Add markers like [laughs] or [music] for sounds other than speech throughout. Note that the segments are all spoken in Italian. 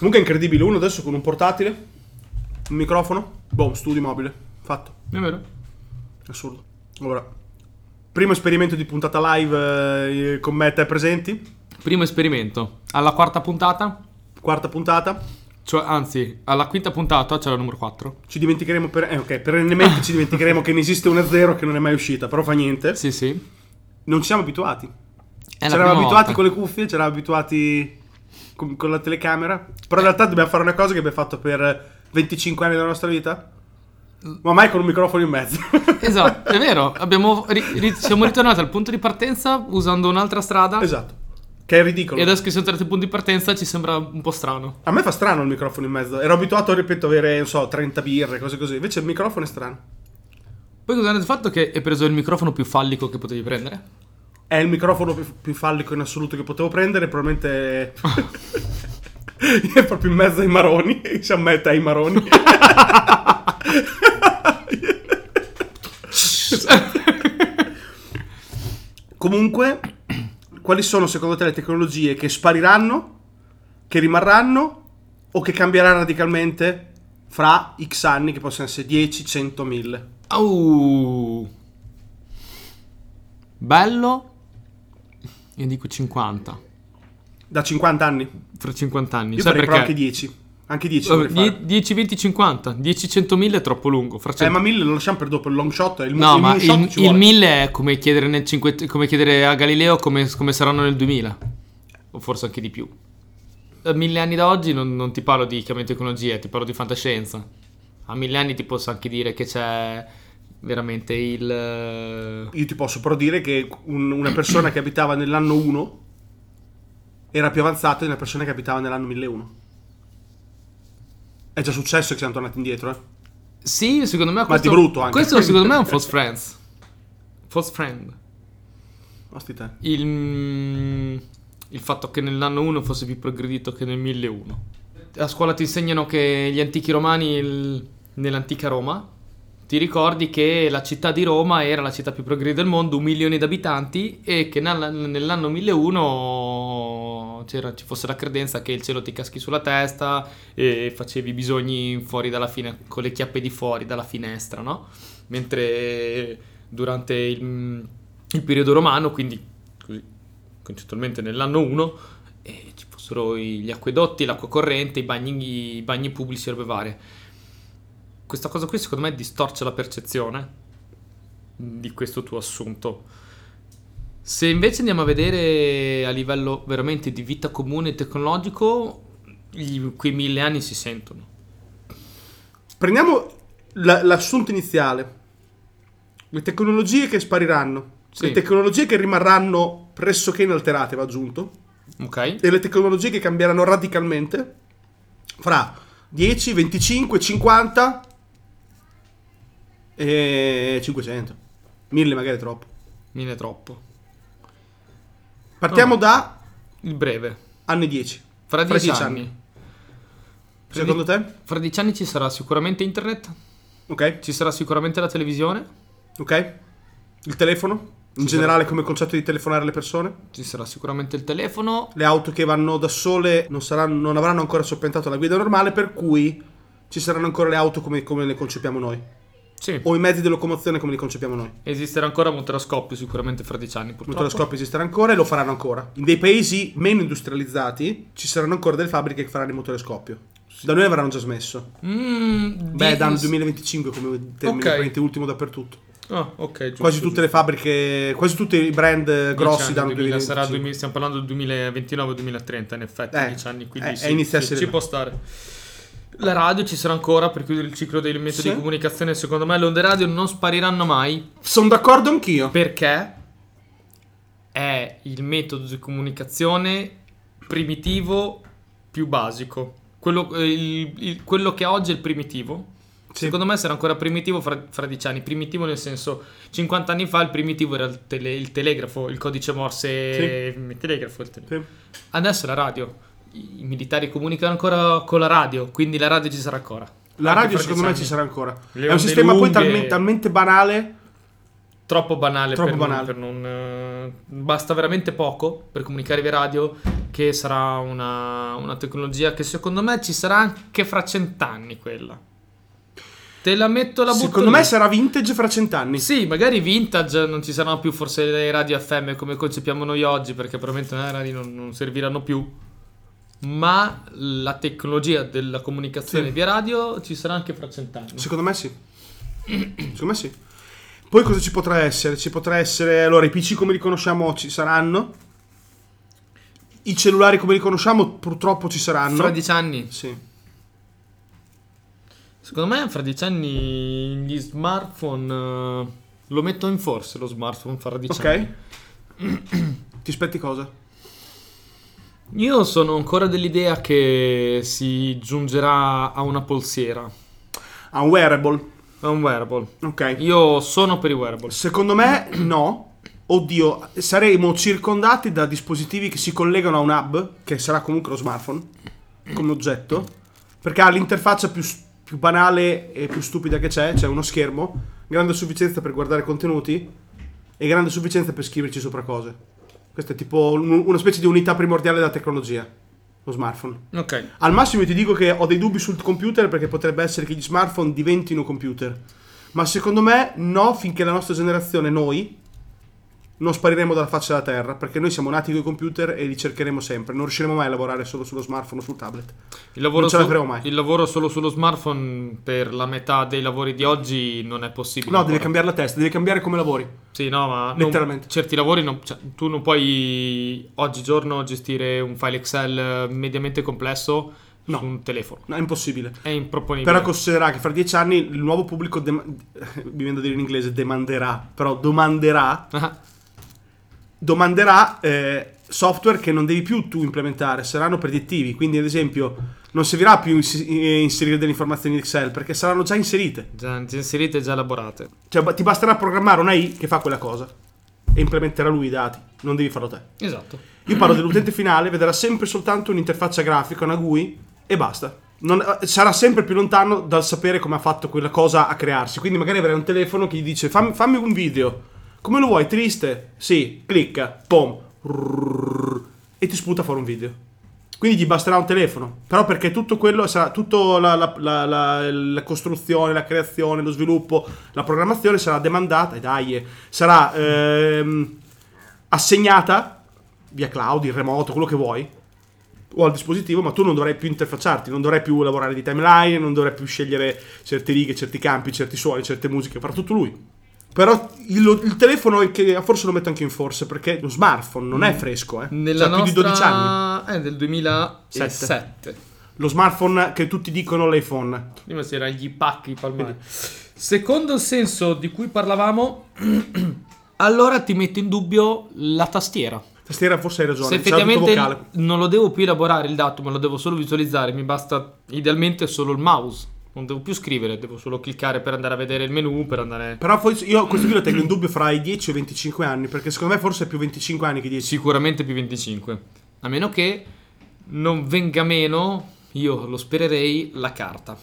Comunque è incredibile. Uno adesso con un portatile, un microfono, boom, studio mobile. Fatto. È vero? Assurdo. Allora, primo esperimento di puntata live eh, con me e te presenti. Primo esperimento. Alla quarta puntata, Quarta puntata. cioè anzi, alla quinta puntata c'è la numero 4. Ci dimenticheremo per... Eh, ok, perennemente [laughs] ci dimenticheremo che ne esiste una zero che non è mai uscita, però fa niente. Sì, sì. Non ci siamo abituati. È Ci eravamo abituati volta. con le cuffie, ci eravamo abituati con, con la telecamera. Però in realtà dobbiamo fare una cosa che abbiamo fatto per 25 anni della nostra vita. Ma mai con un microfono in mezzo. [laughs] Esatto, è vero. Abbiamo ri- ri- siamo ritornati al punto di partenza usando un'altra strada. esatto. Che è ridicolo. E adesso che siamo tornati al punto di partenza ci sembra un po' strano. A me fa strano il microfono in mezzo. Ero abituato, ripeto, a avere, non so, 30 birre, cose così. Invece il microfono è strano. Poi cosa hanno fatto che hai preso il microfono più fallico che potevi prendere? È il microfono più, più fallico in assoluto che potevo prendere. Probabilmente. è [laughs] proprio in mezzo ai maroni. [laughs] Si ammette ai maroni. [laughs] Comunque, quali sono secondo te le tecnologie che spariranno, che rimarranno o che cambieranno radicalmente fra X anni, che possono essere 10, 100, 1000? Au. Bello. Io dico 50. Da 50 anni? Fra 50 anni. Io Sai perché? anche 10. Anche 10 Vabbè, vorrei fare. 10, 20, 50. 10, 100 mille è troppo lungo. Fra Eh, 100 ma 1000 lo lasciamo per dopo il long shot. Il, No, il ma il, il vuole. 1000 è come chiedere, nel 5 come chiedere a Galileo come, come saranno nel 2000. O forse anche di più. A mille anni da oggi non, non ti parlo di chiamate tecnologie, ti parlo di fantascienza. A mille anni ti posso anche dire che c'è veramente il... eh, Io ti posso però dire che un- una persona che abitava nell'anno 1 era più avanzata di una persona che abitava nell'anno 1001. È già successo che siamo tornati indietro, eh? Sì, secondo me Ma questo... di brutto anche. Questo secondo me è un false friends. False friend. Osti te. Il, mm, il fatto che nell'anno 1 fosse più progredito che nel 1001. A scuola ti insegnano che gli antichi romani, il- nell'antica Roma, ti ricordi che la città di Roma era la città più progredita del mondo, un milione di abitanti, e che nell- nell'anno 1001 c'era, ci fosse la credenza che il cielo ti caschi sulla testa e facevi bisogni fuori dalla fine, con le chiappe di fuori dalla finestra, no? Mentre durante il, il periodo romano, quindi così concettualmente nell'anno 1, eh, ci fossero gli acquedotti, l'acqua corrente, i bagni, i bagni pubblici e robe varie. Questa cosa qui secondo me distorce la percezione di questo tuo assunto. Se invece andiamo a vedere a livello veramente di vita comune e tecnologico, gli- quei mille anni si sentono. Prendiamo la- l'assunto iniziale. Le tecnologie che spariranno. Sì. Le tecnologie che rimarranno pressoché inalterate, va aggiunto. Ok? e le tecnologie che cambieranno radicalmente fra 10, 25, 50 e 500. 1000 magari è troppo. Mille è troppo. Partiamo Oh. da Il breve. anni 10. Fra Fra dieci dieci anni. Secondo te? Fra dieci anni ci sarà sicuramente internet, Ok, ci sarà sicuramente la televisione, ok. Il telefono? In Ci generale come concetto di telefonare alle persone? ci sarà sicuramente il telefono, Le auto che vanno da sole non, saranno- non avranno ancora soppiantato la guida normale, per cui ci saranno ancora le auto come, come le concepiamo noi. Sì. O i mezzi di locomozione come li concepiamo noi. Esisterà ancora motoroscopio sicuramente fra dieci anni purtroppo. motoroscopio esisterà ancora e lo faranno ancora. In dei paesi meno industrializzati ci saranno ancora delle fabbriche che faranno il motoroscopio. Da noi avranno già smesso. Mm, Beh, dal 2025 come termine Ok. praticamente ultimo dappertutto. Ah, ok, giusto, Quasi tutte giusto. le fabbriche, quasi tutti i brand eh, grossi danno 2000, sarà 2025. 2000 stiamo parlando del 2029-2030 in effetti, Eh, 10 anni, quindi eh, sì, sì, ci può stare. La radio ci sarà ancora per chiudere il ciclo dei metodi Sì. di comunicazione, secondo me le onde radio non spariranno mai Sono d'accordo anch'io. perché è il metodo di comunicazione primitivo più basico. Quello, eh, il- il- quello che oggi è il primitivo. Sì. Secondo me sarà ancora primitivo fra, fra dieci anni. Primitivo nel senso, 50 anni fa il primitivo era il, tele- il telegrafo, il codice morse, il telegrafo. Il tele- Sì. Adesso è la radio. I, militari comunicano ancora con la radio, quindi la radio ci sarà ancora. La radio secondo me ci sarà ancora. Le È un sistema poi lunghe- talmente, talmente banale. troppo banale, Troppo per, banale. Non, per non, eh, basta veramente poco per comunicare via radio che che sarà una, una tecnologia che secondo me ci sarà anche fra cent'anni quella. Te la metto la butto Secondo lì. me sarà vintage fra cent'anni. Sì, magari vintage non ci saranno più forse le radio FM come concepiamo noi oggi, perché probabilmente le radio non, non serviranno più. Ma la tecnologia della comunicazione Sì. via radio ci sarà anche fra cent'anni. Secondo me sì. Secondo me sì. Poi cosa ci potrà essere? Ci potrà essere. Allora, i PC come li conosciamo ci saranno. I cellulari come li conosciamo purtroppo ci saranno. Fra dieci anni. Sì. Secondo me fra dieci anni gli smartphone eh, lo metto in forse lo smartphone fra dieci Ok. anni. Ti aspetti cosa? Io sono ancora dell'idea che si giungerà a una polsiera, A un wearable. a un wearable. Ok. Io sono per i wearable. Secondo me no. Oddio, saremo circondati da dispositivi che si collegano a un hub, che sarà comunque lo smartphone, come oggetto, perché ha l'interfaccia più, più banale e più stupida che c'è, cioè uno schermo, grande sufficienza per guardare contenuti e grande sufficienza per scriverci sopra cose. Questa è tipo un- una specie di unità primordiale della tecnologia, lo smartphone. Ok. Al massimo io ti dico che ho dei dubbi sul computer perché potrebbe essere che gli smartphone diventino computer. Ma secondo me no, finché la nostra generazione, noi, non spariremo dalla faccia della terra perché noi siamo nati con i computer e li cercheremo sempre. Non riusciremo mai a lavorare solo sullo smartphone o sul tablet. Il lavoro, Non ce la su- faremo mai. il lavoro solo sullo smartphone per la metà dei lavori di oggi non è possibile. No, devi ancora. cambiare la testa, devi cambiare come lavori. Sì, no, ma non- Letteralmente. certi lavori non- cioè, tu non puoi oggigiorno gestire un file Excel eh, mediamente complesso No. su un telefono. No, è impossibile. È improponibile. Però considererà che fra dieci anni il nuovo pubblico, dem- [laughs] mi viene da dire in inglese, demanderà, però domanderà Ah, domanderà eh, software che non devi più tu implementare, saranno predittivi. Quindi, ad esempio, non servirà più eh, inserire delle informazioni in Excel perché saranno già inserite. già, inserite e già elaborate. Cioè, ti basterà programmare una I che fa quella cosa e implementerà lui i dati, non devi farlo te. Esatto. Io parlo dell'utente finale, vedrà sempre soltanto un'interfaccia grafica, una GUI e basta. Non- eh, sarà sempre più lontano dal sapere come ha fatto quella cosa a crearsi. Quindi magari avrai un telefono che gli dice fammi, fammi un video. Come lo vuoi? Triste? Sì, clicca, pom, rrrr, e ti sputa fuori un video. Quindi gli basterà un telefono. Però perché tutto quello sarà, tutta la, la- la- la- la costruzione, la creazione, lo sviluppo, la programmazione sarà demandata, e dai, eh, sarà ehm, assegnata via cloud, in remoto, quello che vuoi, o al dispositivo, ma tu non dovrai più interfacciarti, non dovrai più lavorare di timeline, non dovrai più scegliere certe righe, certi campi, certi suoni, certe musiche, farà tutto lui. Però il, il telefono è che forse lo metto anche in forse perché lo smartphone non è fresco, eh. Nella C'ha più di 12 anni. È del 2007. Lo smartphone che tutti dicono l'iPhone. Prima si era gli pacchi palmari. Secondo il senso di cui parlavamo, [clears throat] allora ti metto in dubbio la tastiera. Tastiera forse hai Se ragione, tutto effettivamente vocale. non lo devo più elaborare il dato, ma lo devo solo visualizzare, mi basta idealmente solo il mouse. Non devo più scrivere, devo solo cliccare per andare a vedere il menu, per andare... Però poi io questo qui lo tengo in dubbio fra i 10 e i 25 anni, perché secondo me forse è più 25 anni che 10. Sicuramente più 25. A meno che non venga meno, io lo spererei, la carta.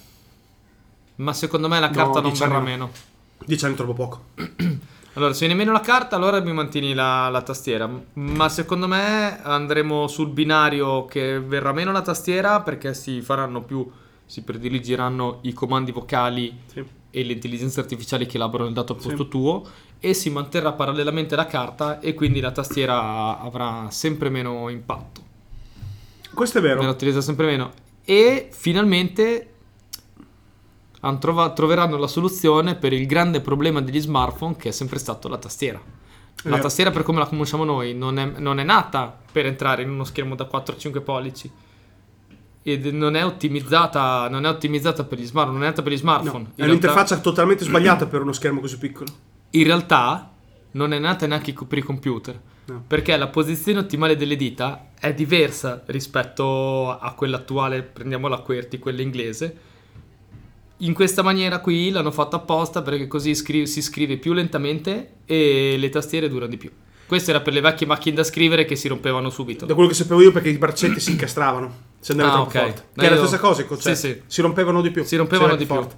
Ma secondo me la No, carta non 10 anni verrà no. meno. 10 anni troppo poco. [clears throat] Allora, se viene meno la carta, allora mi mantieni la, la tastiera. Ma secondo me andremo sul binario che verrà meno la tastiera perché si faranno più, si prediligeranno i comandi vocali Sì. e le intelligenze artificiali che elaborano il dato al Sì. posto tuo e si manterrà parallelamente la carta e quindi la tastiera avrà sempre meno impatto. Questo è vero. Me la utilizza sempre meno. E finalmente trova- troveranno la soluzione per il grande problema degli smartphone che è sempre stato la tastiera. La vero. tastiera per come la conosciamo noi non è, non è nata per entrare in uno schermo da 4-5 pollici. Ed non è ottimizzata, non è ottimizzata per gli smartphone, non è nata per gli No, smartphone. è In realtà- un'interfaccia totalmente sbagliata per uno schermo così piccolo. in realtà non è nata neanche per i computer. No. Perché la posizione ottimale delle dita è diversa rispetto a quella attuale, prendiamo la QWERTY, quella inglese. In questa maniera qui l'hanno fatto apposta perché così scri- si scrive più lentamente e le tastiere durano di più. Questo era per le vecchie macchine da scrivere che si rompevano subito. Da quello che sapevo io perché i braccetti si incastravano se andavi Ah, troppo ok. forte. Che è la io- stessa cosa, il concetto. Sì, sì. Si rompevano di più. Si rompevano di più. forte.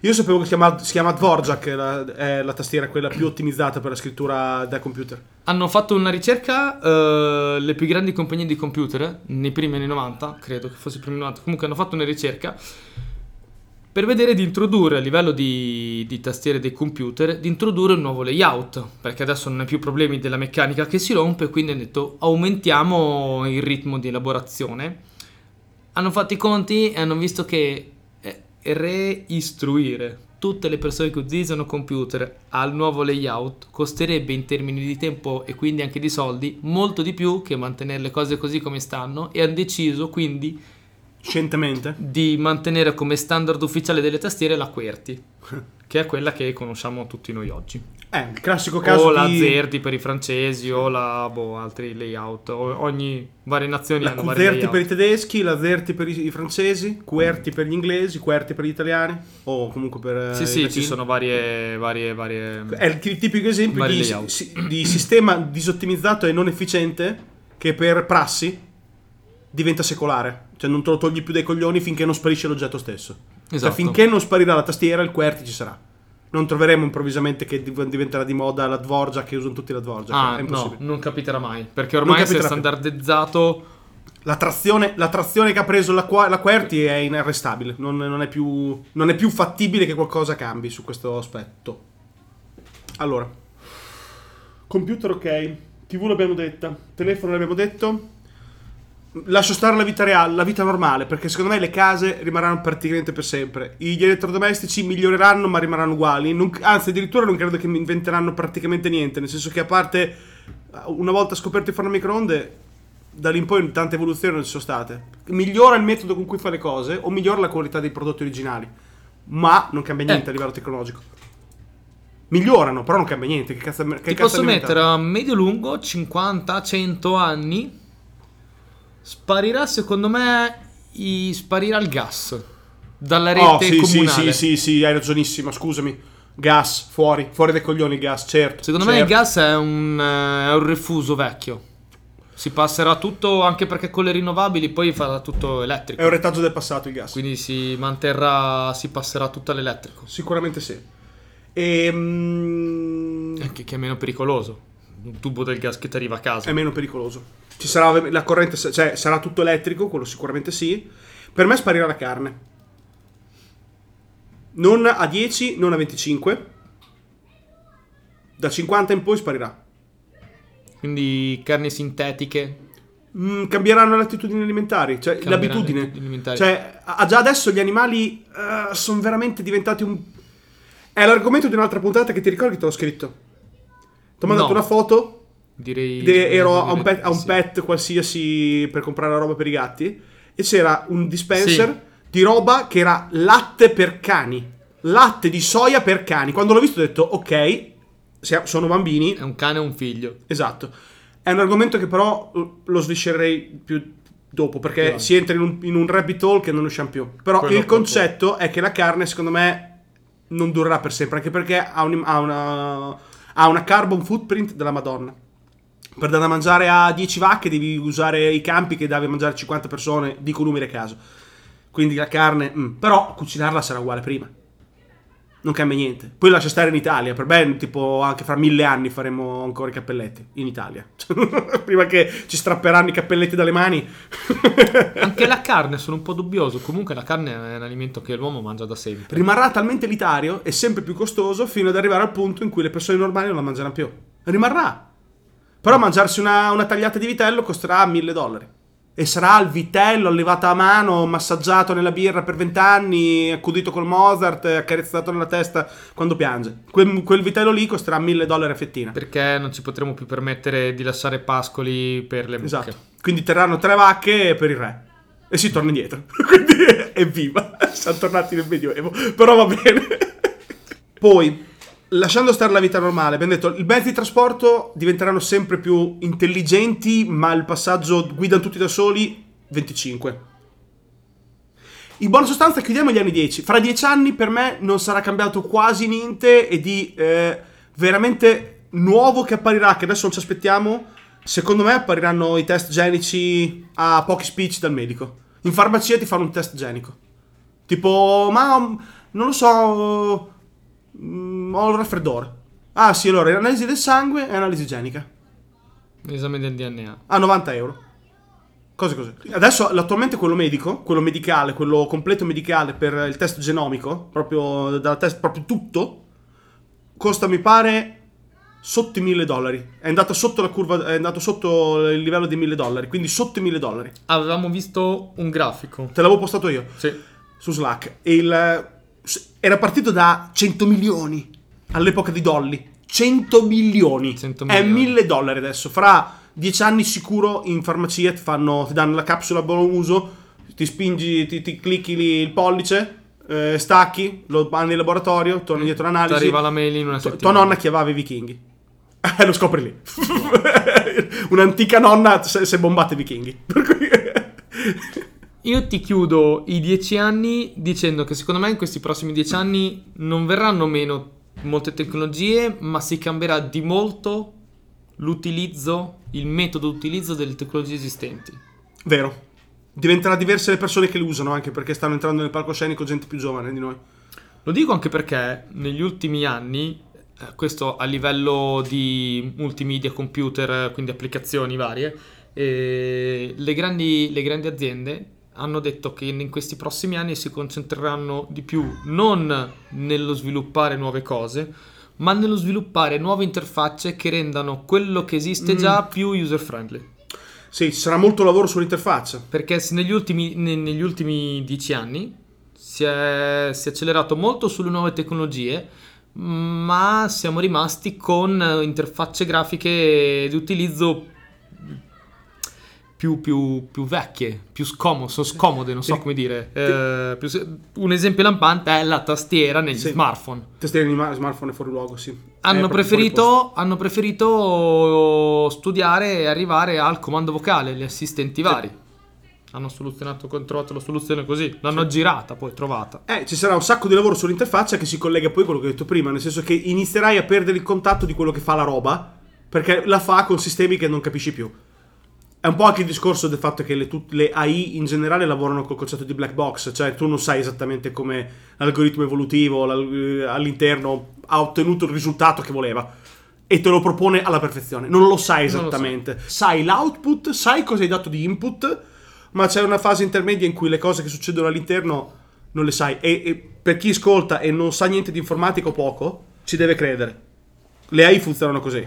Io sapevo che si chiama, si chiama Dvorak, è la, è la tastiera quella più ottimizzata per la scrittura da computer. Hanno fatto una ricerca, eh, le più grandi compagnie di computer, nei primi anni 90, credo che fosse i primi 90, comunque hanno fatto una ricerca per vedere di introdurre a livello di, di tastiere dei computer, di introdurre un nuovo layout, perché adesso non hai più problemi della meccanica che si rompe, quindi hanno detto aumentiamo il ritmo di elaborazione. Hanno fatto i conti e hanno visto che eh, reistruire tutte le persone che utilizzano computer al nuovo layout costerebbe in termini di tempo e quindi anche di soldi molto di più che mantenere le cose così come stanno e hanno deciso quindi Scientemente. di mantenere come standard ufficiale delle tastiere la QWERTY, [laughs] che è quella che conosciamo tutti noi oggi. Eh, il classico caso o la di... ZERTY per i francesi o la boh, altri layout. O- ogni varie nazioni La hanno vari layout. per i tedeschi, la ZERTY per i, francesi, QWERTY per gli inglesi, QWERTY per gli italiani, o comunque per eh, Sì, sì, ci sono varie varie varie È il ti- tipico esempio di, si- di sistema disottimizzato e non efficiente che per prassi diventa secolare. Cioè non te lo togli più dai coglioni finché non sparisce l'oggetto stesso. Cioè Esatto. finché non sparirà la tastiera il QWERTY ci sarà. Non troveremo improvvisamente che div- diventerà di moda la Dvorak che usano tutti la Dvorak. Ah, è no, non capiterà mai, perché ormai si è più. standardizzato La trazione, la trazione che ha preso la, la QWERTY è inarrestabile, non, non è più, non è più fattibile che qualcosa cambi su questo aspetto. Allora, computer ok, TV l'abbiamo detta, telefono l'abbiamo detto, lascio stare la vita reale, la vita normale, perché secondo me le case rimarranno praticamente per sempre. Gli elettrodomestici miglioreranno ma rimarranno uguali, non- anzi addirittura non credo che inventeranno praticamente niente, nel senso che a parte una volta scoperto il forno a microonde, da lì in poi tante evoluzioni non ci sono state. Migliora il metodo con cui fa le cose o migliora la qualità dei prodotti originali, ma non cambia niente Ecco. a livello tecnologico. Migliorano, però non cambia niente. Che cazzo, che Ti cazzo posso mettere a medio lungo 50-100 anni. Sparirà secondo me. i- sparirà il gas dalla rete Oh, sì, sì, comunale. sì, sì, sì, hai ragionissimo, scusami. Gas, fuori, fuori dai coglioni gas, certo. Secondo me il certo. gas è un, eh, è un refuso vecchio. Si passerà tutto, anche perché con le rinnovabili poi farà tutto elettrico. È un retaggio del passato il gas. Quindi si manterrà, si passerà tutto all'elettrico. Sicuramente sì. E... Che, che è meno pericoloso. Un tubo del gas che ti arriva a casa. è meno pericoloso. Ci sarà la corrente, cioè sarà tutto elettrico, quello sicuramente sì. Per me sparirà la carne. Non a 10, non a 25. Da 50 in poi sparirà. Quindi carni sintetiche. Mm, cambieranno le attitudini alimentari, cioè Cambieranno l'abitudine. alimentari. Cioè, a- già adesso gli animali sono veramente diventati un. È l'argomento di un'altra puntata che ti ricordi che te l'ho scritto. Ti ho mandato No. una foto Direi. De- ero a un, pet, a un sì. pet qualsiasi per comprare la roba per i gatti e c'era un dispenser Sì. di roba che era latte per cani. Latte di soia per cani. Quando l'ho visto ho detto ok, sono bambini. È un cane e un figlio. Esatto. È un argomento che però lo sviscererei più dopo perché Più avanti. si entra in un, in un rabbit hole che non usciamo più. Però Quello il concetto è che la carne secondo me non durerà per sempre anche perché ha, un- ha una, ha una carbon footprint della Madonna. Per dare da mangiare a 10 vacche devi usare i campi che davi mangiare a 50 persone, dico numeri a caso. Quindi la carne, mm, però cucinarla sarà uguale prima. Non cambia niente. Poi lascia stare in Italia. Per me, tipo, anche fra mille anni faremo ancora i cappelletti in Italia. [laughs] prima che ci strapperanno i cappelletti dalle mani. [laughs] Anche la carne sono un po' dubbioso. Comunque la carne è un alimento che l'uomo mangia da sempre. Rimarrà talmente elitario e sempre più costoso fino ad arrivare al punto in cui le persone normali non la mangeranno più. Rimarrà. Però mangiarsi una, una tagliata di vitello costerà 1000 dollari. E sarà il vitello allevato a mano, massaggiato nella birra per 20 anni, accudito col Mozart, accarezzato nella testa quando piange. Quel, quel vitello lì costerà 1000 dollari a fettina. Perché non ci potremo più permettere di lasciare pascoli per le mucche. Esatto. Quindi terranno tre vacche per il re. E si torna indietro. [laughs] Quindi evviva. Siamo tornati nel Medioevo. Però va bene. Poi, lasciando stare la vita normale, abbiamo detto, i mezzi di trasporto diventeranno sempre più intelligenti, ma il passaggio guidano tutti da soli, 25. In buona sostanza chiudiamo gli anni 10. Fra 10 anni per me non sarà cambiato quasi niente e di eh, veramente nuovo che apparirà, che adesso non ci aspettiamo, secondo me appariranno i test genici a pochi speech dal medico. In farmacia ti fanno un test genico. Tipo, ma Non lo so. Mm, ho il raffreddore. Ah, sì, allora, analisi del sangue e analisi igienica. Esame del DNA. A 90 euro. Cose così. Adesso, attualmente, quello medico, quello medicale, quello completo medicale per il test genomico, proprio dal test, proprio tutto, costa, mi pare, sotto i 1000 dollari. È andato sotto la curva, è andato sotto il livello dei 1000 dollari, quindi sotto i 1000 dollari. Avevamo visto un grafico. Te l'avevo postato io Sì. su Slack. E il, era partito da 100 milioni all'epoca di Dolly. 100 milioni. 100 È milioni. 1000 dollari adesso. Fra 10 anni sicuro in farmacia ti, fanno, ti danno la capsula a buon uso, ti spingi, ti, ti clicchi lì il pollice, eh, stacchi, lo mandi in laboratorio, torni dietro Ti l'analisi. arriva la mail in una settimana. tua nonna chiamava i vichinghi. Eh, lo scopri lì. [laughs] Un'antica nonna si è bombata i vichinghi. Per cui... [laughs] Io ti chiudo i dieci anni dicendo che secondo me in questi prossimi dieci anni non verranno meno molte tecnologie, ma si cambierà di molto l'utilizzo, il metodo di utilizzo delle tecnologie esistenti. Vero. Diventerà diverse le persone che le usano, anche perché stanno entrando nel palcoscenico gente più giovane di noi. Lo dico anche perché negli ultimi anni, eh, questo a livello di multimedia, computer, quindi applicazioni varie, eh, le, grandi, le grandi aziende hanno detto che in questi prossimi anni si concentreranno di più non nello sviluppare nuove cose, ma nello sviluppare nuove interfacce che rendano quello che esiste già più user friendly. Sì, ci sarà molto lavoro sull'interfaccia. Perché negli ultimi, ne- negli ultimi dieci anni si è, si è accelerato molto sulle nuove tecnologie, ma siamo rimasti con interfacce grafiche di utilizzo più, più- più vecchie, più scomode, sono scomode, non so Sì. come dire. Eh, più un esempio lampante è la tastiera negli Sì. smartphone. Tastiere di ma- smartphone è fuori luogo, sì. Hanno posto. preferito, hanno preferito studiare e arrivare al comando vocale, gli assistenti vari. Hanno soluzionato, trovato la soluzione così. L'hanno girata, poi trovata. Eh, ci sarà un sacco di lavoro sull'interfaccia che si collega poi a quello che ho detto prima, nel senso che inizierai a perdere il contatto di quello che fa la roba, perché la fa con sistemi che non capisci più. È un po' anche il discorso del fatto che le, tut- le AI in generale lavorano col concetto di black box, cioè tu non sai esattamente come l'algoritmo evolutivo l'al- all'interno ha ottenuto il risultato che voleva e te lo propone alla perfezione. Non lo sai Non lo so. esattamente. Sai l'output, sai cosa hai dato di input, ma c'è una fase intermedia in cui le cose che succedono all'interno non le sai. E, e per chi ascolta e non sa niente di informatica o poco, ci deve credere. Le AI funzionano così.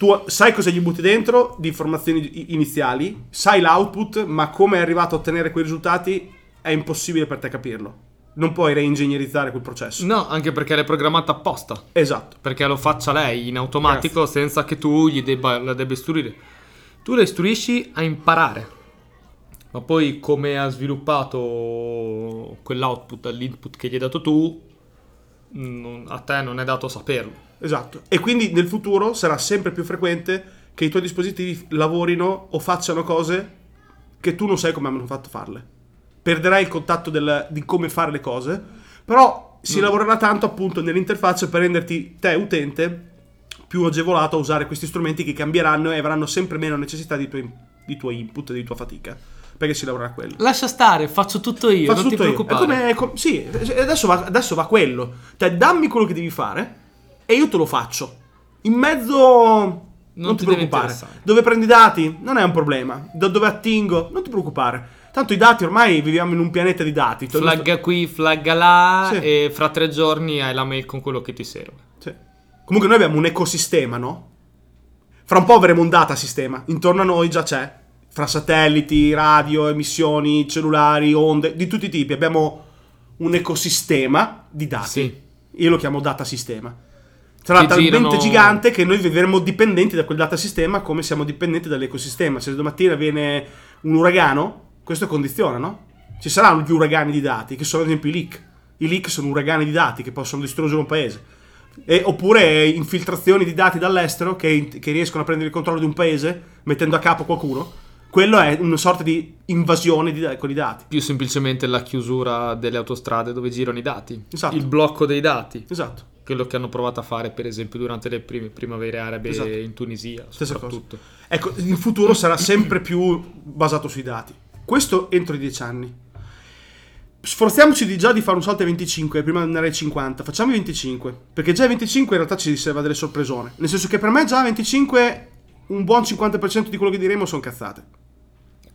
Tu sai cosa gli butti dentro di informazioni iniziali, sai l'output, ma come è arrivato a ottenere quei risultati è impossibile per te capirlo. Non puoi reingegnerizzare quel processo. No, anche perché l'è programmata apposta. Esatto. Perché lo faccia lei in automatico senza che tu gli debba, la debba istruire. Tu la istruisci a imparare. Ma poi come ha sviluppato quell'output dall'input che gli hai dato tu, non- a te non è dato saperlo. Esatto. E quindi nel futuro sarà sempre più frequente che i tuoi dispositivi lavorino o facciano cose che tu non sai come hanno fatto a farle. Perderai il contatto del- di come fare le cose, però si lavorerà tanto appunto nell'interfaccia per renderti te utente più agevolato a usare questi strumenti che cambieranno e avranno sempre meno necessità di tuoi, di tuoi input e di tua fatica. Perché si lavorerà a quello. Lascia stare, faccio tutto io, Faccio non ti tutto io. È preoccupare. come, è com- sì, adesso va, adesso va quello. Te dammi quello che devi fare e io te lo faccio. In mezzo non, ti, ti deve preoccupare. Dove prendi i dati? Non è un problema. Da dove attingo? Non ti preoccupare. Tanto i dati ormai viviamo in un pianeta di dati. Cioè, Flagga qui, flagga là Sì. e fra tre giorni hai la mail con quello che ti serve. Sì. Comunque noi abbiamo un ecosistema, no? Fra un po' avremo un data sistema. Intorno a noi già c'è. Fra satelliti, radio, emissioni, cellulari, onde, di tutti i tipi. Abbiamo un ecosistema di dati. Sì. Io lo chiamo data sistema. Sarà talmente girano- gigante che noi vivremo dipendenti da quel data sistema come siamo dipendenti dall'ecosistema. Se domattina viene un uragano, questo condiziona, no? Ci saranno gli uragani di dati, che sono ad esempio i leak. I leak sono uragani di dati che possono distruggere un paese. E- oppure infiltrazioni di dati dall'estero che, che riescono a prendere il controllo di un paese mettendo a capo qualcuno. Quello è una sorta di invasione di, con i dati. Più semplicemente la chiusura delle autostrade dove girano i dati. Esatto. Il blocco dei dati. Esatto. Quello che hanno provato a fare, per esempio, durante le prime primavere arabe Esatto. in Tunisia, Stessa soprattutto. Ecco, il futuro sarà sempre più basato sui dati. Questo entro i dieci anni. Sforziamoci di già di fare un salto ai 25 prima di andare ai 50. Facciamo i 25. Perché già ai 25 in realtà ci riserva delle sorpresone. Nel senso che per me già a 25 un buon 50% di quello che diremo sono cazzate.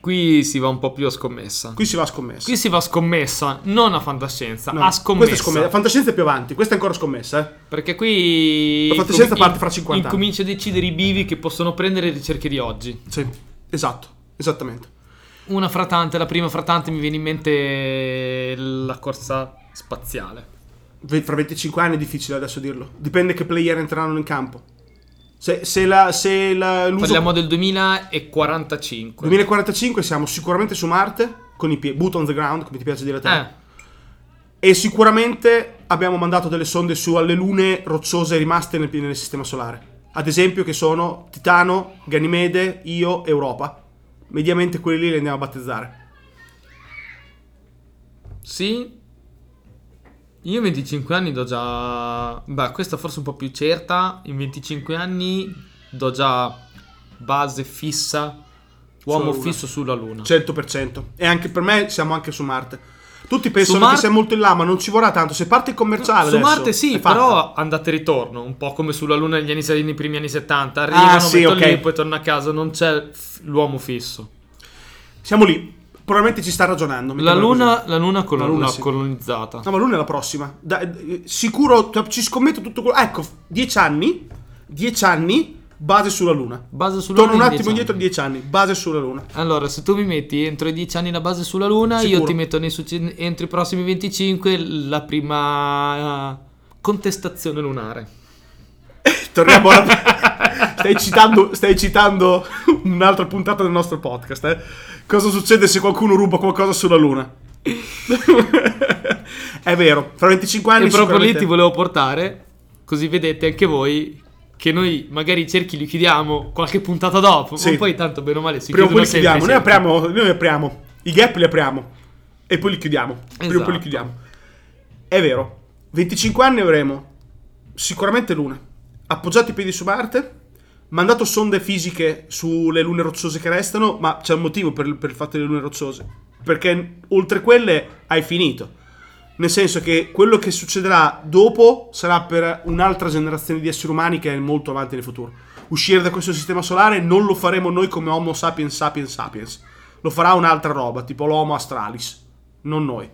Qui si va un po' più a scommessa. Qui si va a scommessa. Qui si va a scommessa, non a fantascienza, No, a scommessa. Questa è scommessa. Fantascienza è più avanti. Questa è ancora scommessa, eh. Perché qui. La fantascienza in- parte fra 50 anni. Incomincia a decidere i bivi che possono prendere le ricerche di oggi. Sì, esatto. Esattamente. Una fra tante, la prima fra tante mi viene in mente la corsa spaziale. Fra 25 anni è difficile adesso dirlo. Dipende che player entreranno in campo. Se, se la, se la, Parliamo del 2045. 2045 siamo sicuramente su Marte con i piedi, boot on the ground, come ti piace dire a te. Eh, E sicuramente abbiamo mandato delle sonde su alle lune rocciose rimaste nel, nel sistema solare. Ad esempio che sono Titano, Ganimede, Io, Europa. Mediamente quelli lì li andiamo a battezzare. sì. Io in 25 anni do già. Beh, questa forse un po' più certa. In 25 anni do già base fissa. Uomo Sulla fisso sulla Luna. 100%. E anche per me siamo anche su Marte. Tutti pensano Marte- che sia molto in là, ma non ci vorrà tanto. Se parte il commerciale Su adesso, Marte sì, però andate e ritorno, un po' come sulla Luna negli anni, nei primi anni 70. Arrivano, Ah, sì, mettono ok. lì, poi torna a casa, non c'è l'uomo fisso. Siamo lì. Probabilmente ci sta ragionando. La luna, la luna, col- La Luna sì. colonizzata. No, ma l'una è la prossima. Da- eh, sicuro, ci scommetto tutto quello. Ecco, 10 anni. 10 anni, base sulla Luna. Base sulla Torno un Luna in attimo 10 indietro. 10 anni, base sulla Luna. Allora, se tu mi metti entro i 10 anni la base sulla Luna, io Sicuro. ti metto nei succe- entro i prossimi 25 la prima eh, contestazione lunare. [laughs] Torniamo alla... [laughs] stai, citando, stai citando un'altra puntata del nostro podcast, eh? Cosa succede se qualcuno ruba qualcosa sulla Luna? [laughs] è vero, fra 25 anni E proprio lì sicuramente- ti volevo portare, così vedete anche voi che noi magari i cerchi li chiudiamo qualche puntata dopo, Sì. ma poi tanto bene o male si Prima o poi li chiudono chiudiamo. sempre Noi apriamo, noi apriamo. I gap li apriamo. E poi li chiudiamo. Prima o poi li Esatto. chiudiamo. È vero. 25 anni avremo sicuramente Luna. Appoggiato i piedi su Marte. Mandato sonde fisiche sulle lune rocciose che restano. Ma c'è un motivo per, per il fatto delle lune rocciose. Perché oltre quelle hai finito. Nel senso che quello che succederà dopo sarà per un'altra generazione di esseri umani che è molto avanti nel futuro. Uscire da questo sistema solare non lo faremo noi come Homo sapiens sapiens sapiens. Lo farà un'altra roba, tipo l'Homo astralis. Non noi.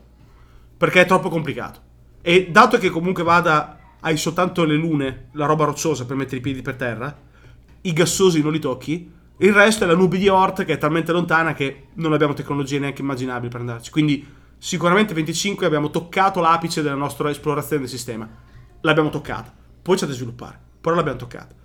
Perché è troppo complicato. E dato che comunque vada, hai soltanto le lune, la roba rocciosa per mettere i piedi per terra, i gassosi non li tocchi, il resto è la nube di Oort che è talmente lontana che non abbiamo tecnologie neanche immaginabili per andarci. Quindi sicuramente 25 abbiamo toccato l'apice della nostra esplorazione del sistema. L'abbiamo toccata. Poi c'è da sviluppare, però l'abbiamo toccata.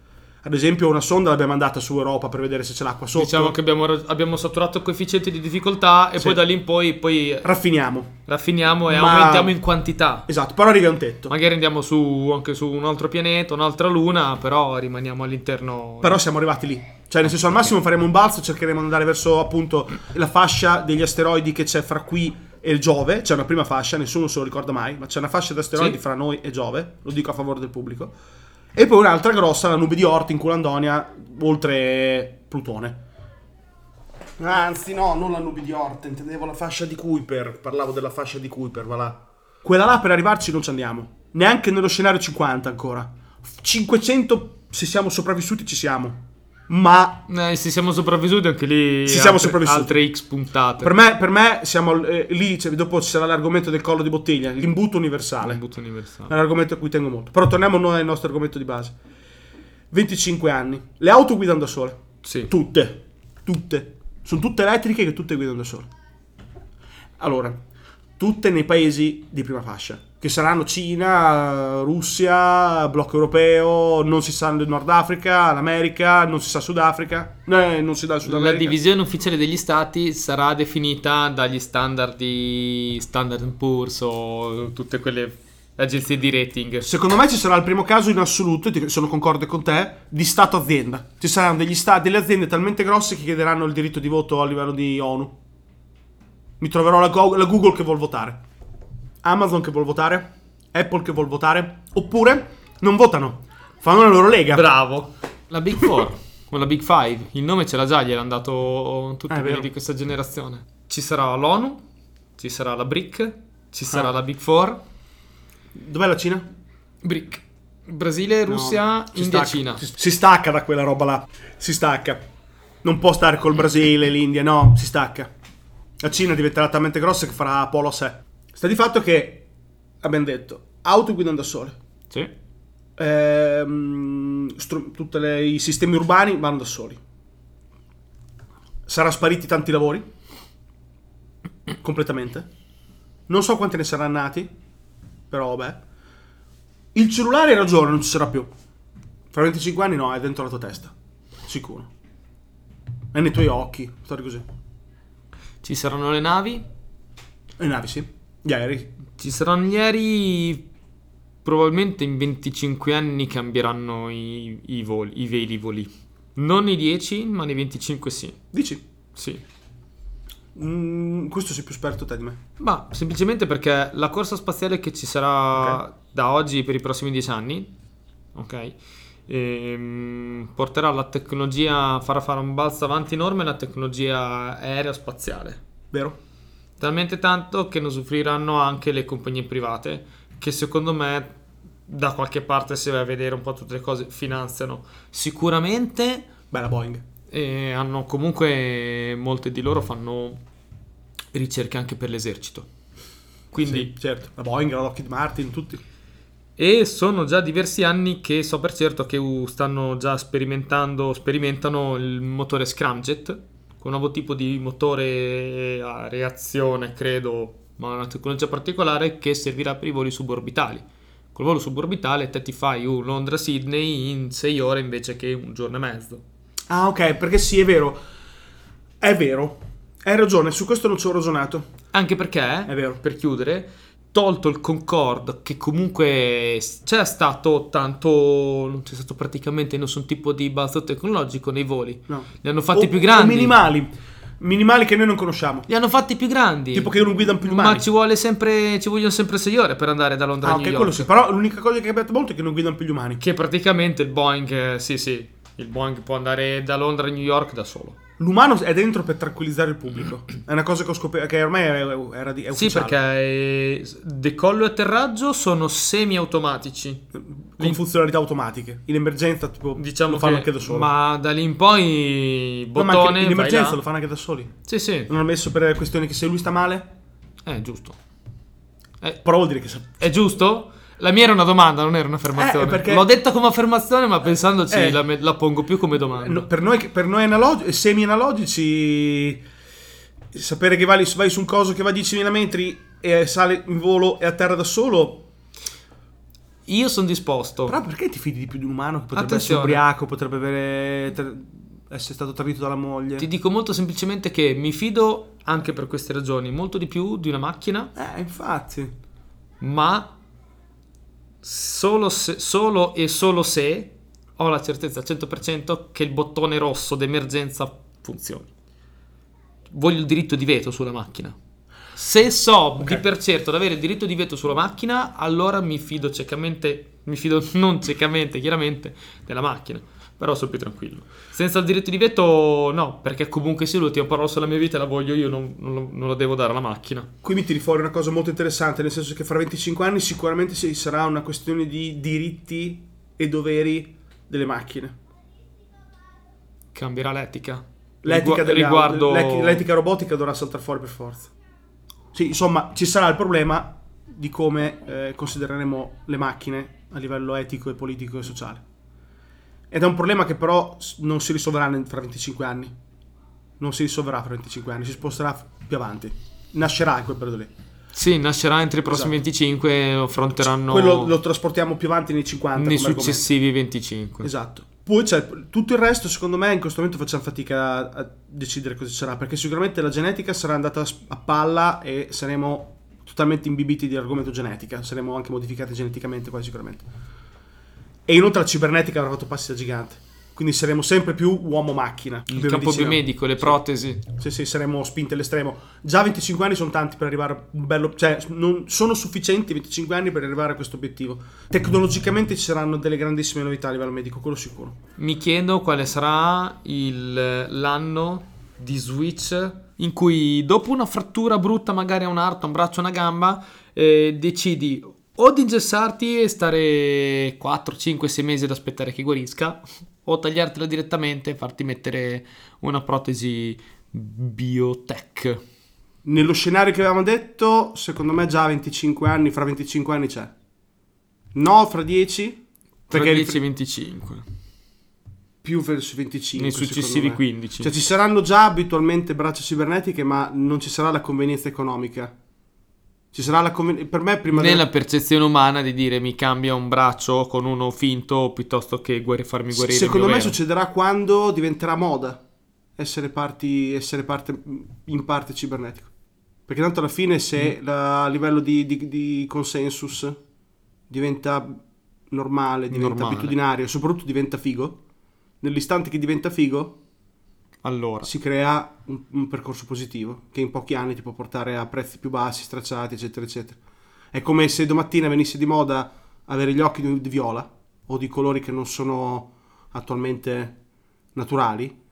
Ad esempio una sonda l'abbiamo mandata su Europa per vedere se c'è l'acqua sotto. Diciamo che abbiamo, abbiamo saturato il coefficiente di difficoltà e Sì. poi da lì in poi, poi Raffiniamo. raffiniamo e Ma- aumentiamo in quantità. Esatto, però arriva un tetto. Magari andiamo su, anche su un altro pianeta, un'altra luna, però rimaniamo all'interno. Però siamo arrivati lì. Cioè, nel senso, al massimo faremo un balzo, cercheremo di andare verso appunto la fascia degli asteroidi che c'è fra qui e il Giove. C'è una prima fascia, nessuno se lo ricorda mai, ma c'è una fascia di asteroidi Sì. fra noi e Giove. Lo dico a favore del pubblico. E poi un'altra grossa, la nube di Oort in Culandonia, oltre Plutone. Anzi, no, non la nube di Oort, intendevo la fascia di Kuiper. Parlavo della fascia di Kuiper, va là. Quella là per arrivarci non ci andiamo. Neanche nello scenario 50 ancora. 500, se siamo sopravvissuti, ci siamo. Ma Eh, se siamo sopravvissuti anche lì. Ci siamo altre. Altre X puntate. per me, per me siamo eh, lì. cioè, dopo ci sarà l'argomento del collo di bottiglia, l'imbuto universale. L'imbuto universale. È un argomento a cui tengo molto. Però torniamo noi al nostro argomento di base. 25 anni. Le auto guidano da sole. Sì. Tutte. Tutte. Sono tutte elettriche che tutte guidano da sole. Allora, tutte nei paesi di prima fascia. Che saranno Cina, Russia, blocco europeo, non si sa il Nord Africa, l'America, non si sa Sudafrica. Eh, non si il Sud La divisione ufficiale degli stati sarà definita dagli standard di Standard Poor's o tutte quelle agenzie di rating. Secondo me ci sarà il primo caso in assoluto, e sono concorde con te, di Stato-azienda. Ci saranno degli sta- delle aziende talmente grosse che chiederanno il diritto di voto a livello di ONU. Mi troverò la, Go- la Google che vuol votare, Amazon che vuol votare, Apple che vuol votare, oppure non votano, fanno la loro lega. Bravo. La Big Four o la Big Five, il nome ce l'ha già, gliel'hanno dato tutti è quelli di questa generazione. Ci sarà l'ONU, ci sarà la BRIC, Ci sarà Ah. la Big Four. Dov'è la Cina? BRIC. Brasile, Russia, No, India, stacca. Cina. Si, si stacca da quella roba là. Si stacca. Non può stare col Brasile, l'India, no, si stacca. La Cina diventerà talmente grossa che farà polo a sé. Sta di fatto che, abbiamo detto, auto guidano da sole. Sì. Ehm, stru- tutti i sistemi urbani vanno da soli. Saranno spariti tanti lavori. Completamente. Non so quanti ne saranno nati. Però vabbè. Il cellulare hai ragione, non ci sarà più. Fra 25 anni no, è dentro la tua testa. Sicuro. È nei tuoi occhi. Storia così. Ci saranno le navi. Le navi, sì. Gli aerei. Ci saranno gli aerei. Probabilmente in 25 anni cambieranno i, i voli, i velivoli. Non nei 10, ma nei 25 sì. Dici. Sì. Mm, questo sei più esperto te di me. Ma semplicemente perché la corsa spaziale che ci sarà Ok. da oggi per i prossimi 10 anni, ok? ehm, porterà la tecnologia, farà fare un balzo avanti enorme la tecnologia aerospaziale. Vero? Talmente tanto che ne usufruiranno anche le compagnie private, che secondo me da qualche parte, se vai a vedere un po' tutte le cose, finanziano sicuramente Bella Boeing. e hanno comunque molte di loro fanno ricerche anche per l'esercito. Quindi Sì, certo. La Boeing, la Lockheed Martin, tutti. E sono già diversi anni che so per certo che stanno già sperimentando, sperimentano il motore scramjet, con un nuovo tipo di motore a reazione, credo, ma una tecnologia particolare che servirà per i voli suborbitali. Col volo suborbitale te ti fai un Londra-Sydney in 6 ore invece che un giorno e mezzo. Ah, ok, perché sì, è vero. È vero. Hai ragione, su questo non ci ho ragionato. Anche perché, È vero. per chiudere, tolto il Concorde, che comunque c'è stato tanto, non c'è stato praticamente nessun tipo di balzo tecnologico nei voli. No. Li hanno fatti O- più grandi. o minimali. Minimali che noi non conosciamo. Li hanno fatti più grandi. Tipo che non guidano più Ma umani. ci vuole sempre, ci vogliono sempre 6 ore per andare da Londra Ah, a New quello York. sì. Però l'unica cosa che è cambiata molto è che non guidano più gli umani. Che praticamente il Boeing, eh, sì sì, il Boeing può andare da Londra a New York da solo. L'umano è dentro per tranquillizzare il pubblico. È una cosa che ho scoperto, che ormai era, era di, è Sì, ufficiale. perché eh, decollo e atterraggio sono semi-automatici. Con funzionalità automatiche. In emergenza, tipo, Diciamo lo fanno che- anche da soli. Ma da lì in poi No, bottone anche in emergenza lo fanno anche da soli. Sì, sì. Non hanno messo per questioni che se lui sta male, È giusto. È, però vuol dire che è giusto? La mia era una domanda, non era un'affermazione. Eh, perché- L'ho detta come affermazione, ma pensandoci Eh. la, me- la pongo più come domanda. No, per noi, per noi analog- semi-analogici, sapere che vai, vai su un coso che va a 10.000 metri e sale in volo e atterra da solo. Io sono disposto. Però perché ti fidi di più di un umano che potrebbe Attenzione. essere ubriaco, potrebbe avere, ter- essere stato tradito dalla moglie? Ti dico molto semplicemente che mi fido anche per queste ragioni molto di più di una macchina, Eh, infatti. ma solo, se- solo e solo se ho la certezza al 100% che il bottone rosso d'emergenza funzioni. Voglio il diritto di veto sulla macchina. Se so di per certo di avere il diritto di veto sulla macchina, allora mi fido ciecamente, mi fido [laughs] non ciecamente, chiaramente, della macchina. Però sono più tranquillo. Senza il diritto di veto, no, perché comunque sia l'ultima parola sulla mia vita la voglio io, non, non non la devo dare alla macchina. Qui mi tiri fuori una cosa molto interessante, nel senso che fra 25 anni sicuramente ci sarà una questione di diritti e doveri delle macchine. Cambierà l'etica. L'etica, Rigu- riguardo... l'etica robotica dovrà saltare fuori per forza. Sì, insomma, ci sarà il problema di come eh, considereremo le macchine a livello etico e politico e sociale. Ed è un problema che però non si risolverà fra 25 anni. Non si risolverà fra 25 anni, si sposterà più avanti. Nascerà in quel periodo lì. Sì, nascerà entro i prossimi Esatto. 25 lo affronteranno Quello lo trasportiamo più avanti nei 50. nei come argomento. successivi 25. Esatto. Poi c'è tutto il resto, secondo me, in questo momento facciamo fatica a, decidere cosa sarà, perché sicuramente la genetica sarà andata a palla e saremo totalmente imbibiti di argomento genetica, saremo anche modificati geneticamente quasi sicuramente. E inoltre la cibernetica avrà fatto passi da gigante, quindi saremo sempre più uomo-macchina. Il campo biomedico, le protesi. Sì, sì, saremo spinti all'estremo. Già 25 anni sono tanti per arrivare a un bello... Cioè, non sono sufficienti 25 anni per arrivare a questo obiettivo. Tecnologicamente ci saranno delle grandissime novità a livello medico, quello sicuro. Mi chiedo quale sarà il- l'anno di Switch in cui dopo una frattura brutta, magari a un arto, un braccio, una gamba, eh, decidi o di ingessarti e stare 4, 5, 6 mesi ad aspettare che guarisca, o tagliartela direttamente e farti mettere una protesi biotech. Nello scenario che avevamo detto, secondo me già a 25 anni, fra 25 anni c'è. No, fra 10? Tra Perché 10 e 25. più verso 25. Nei successivi me. 15. Cioè ci saranno già abitualmente braccia cibernetiche, ma non ci sarà la convenienza economica. Ci sarà la convenienza... Per me prima... Nella del- percezione umana di dire mi cambia un braccio con uno finto piuttosto che guari- farmi guarire. Secondo me vero. succederà quando diventerà moda essere, parti, essere parte, in parte cibernetico. Perché tanto alla fine Mm. se la- a livello di, di- di consensus diventa normale, diventa Normale. abitudinario soprattutto diventa figo, nell'istante che diventa figo Allora, si crea un, un percorso positivo che in pochi anni ti può portare a prezzi più bassi, stracciati, eccetera, eccetera. È come se domattina venisse di moda avere gli occhi di, viola o di colori che non sono attualmente naturali.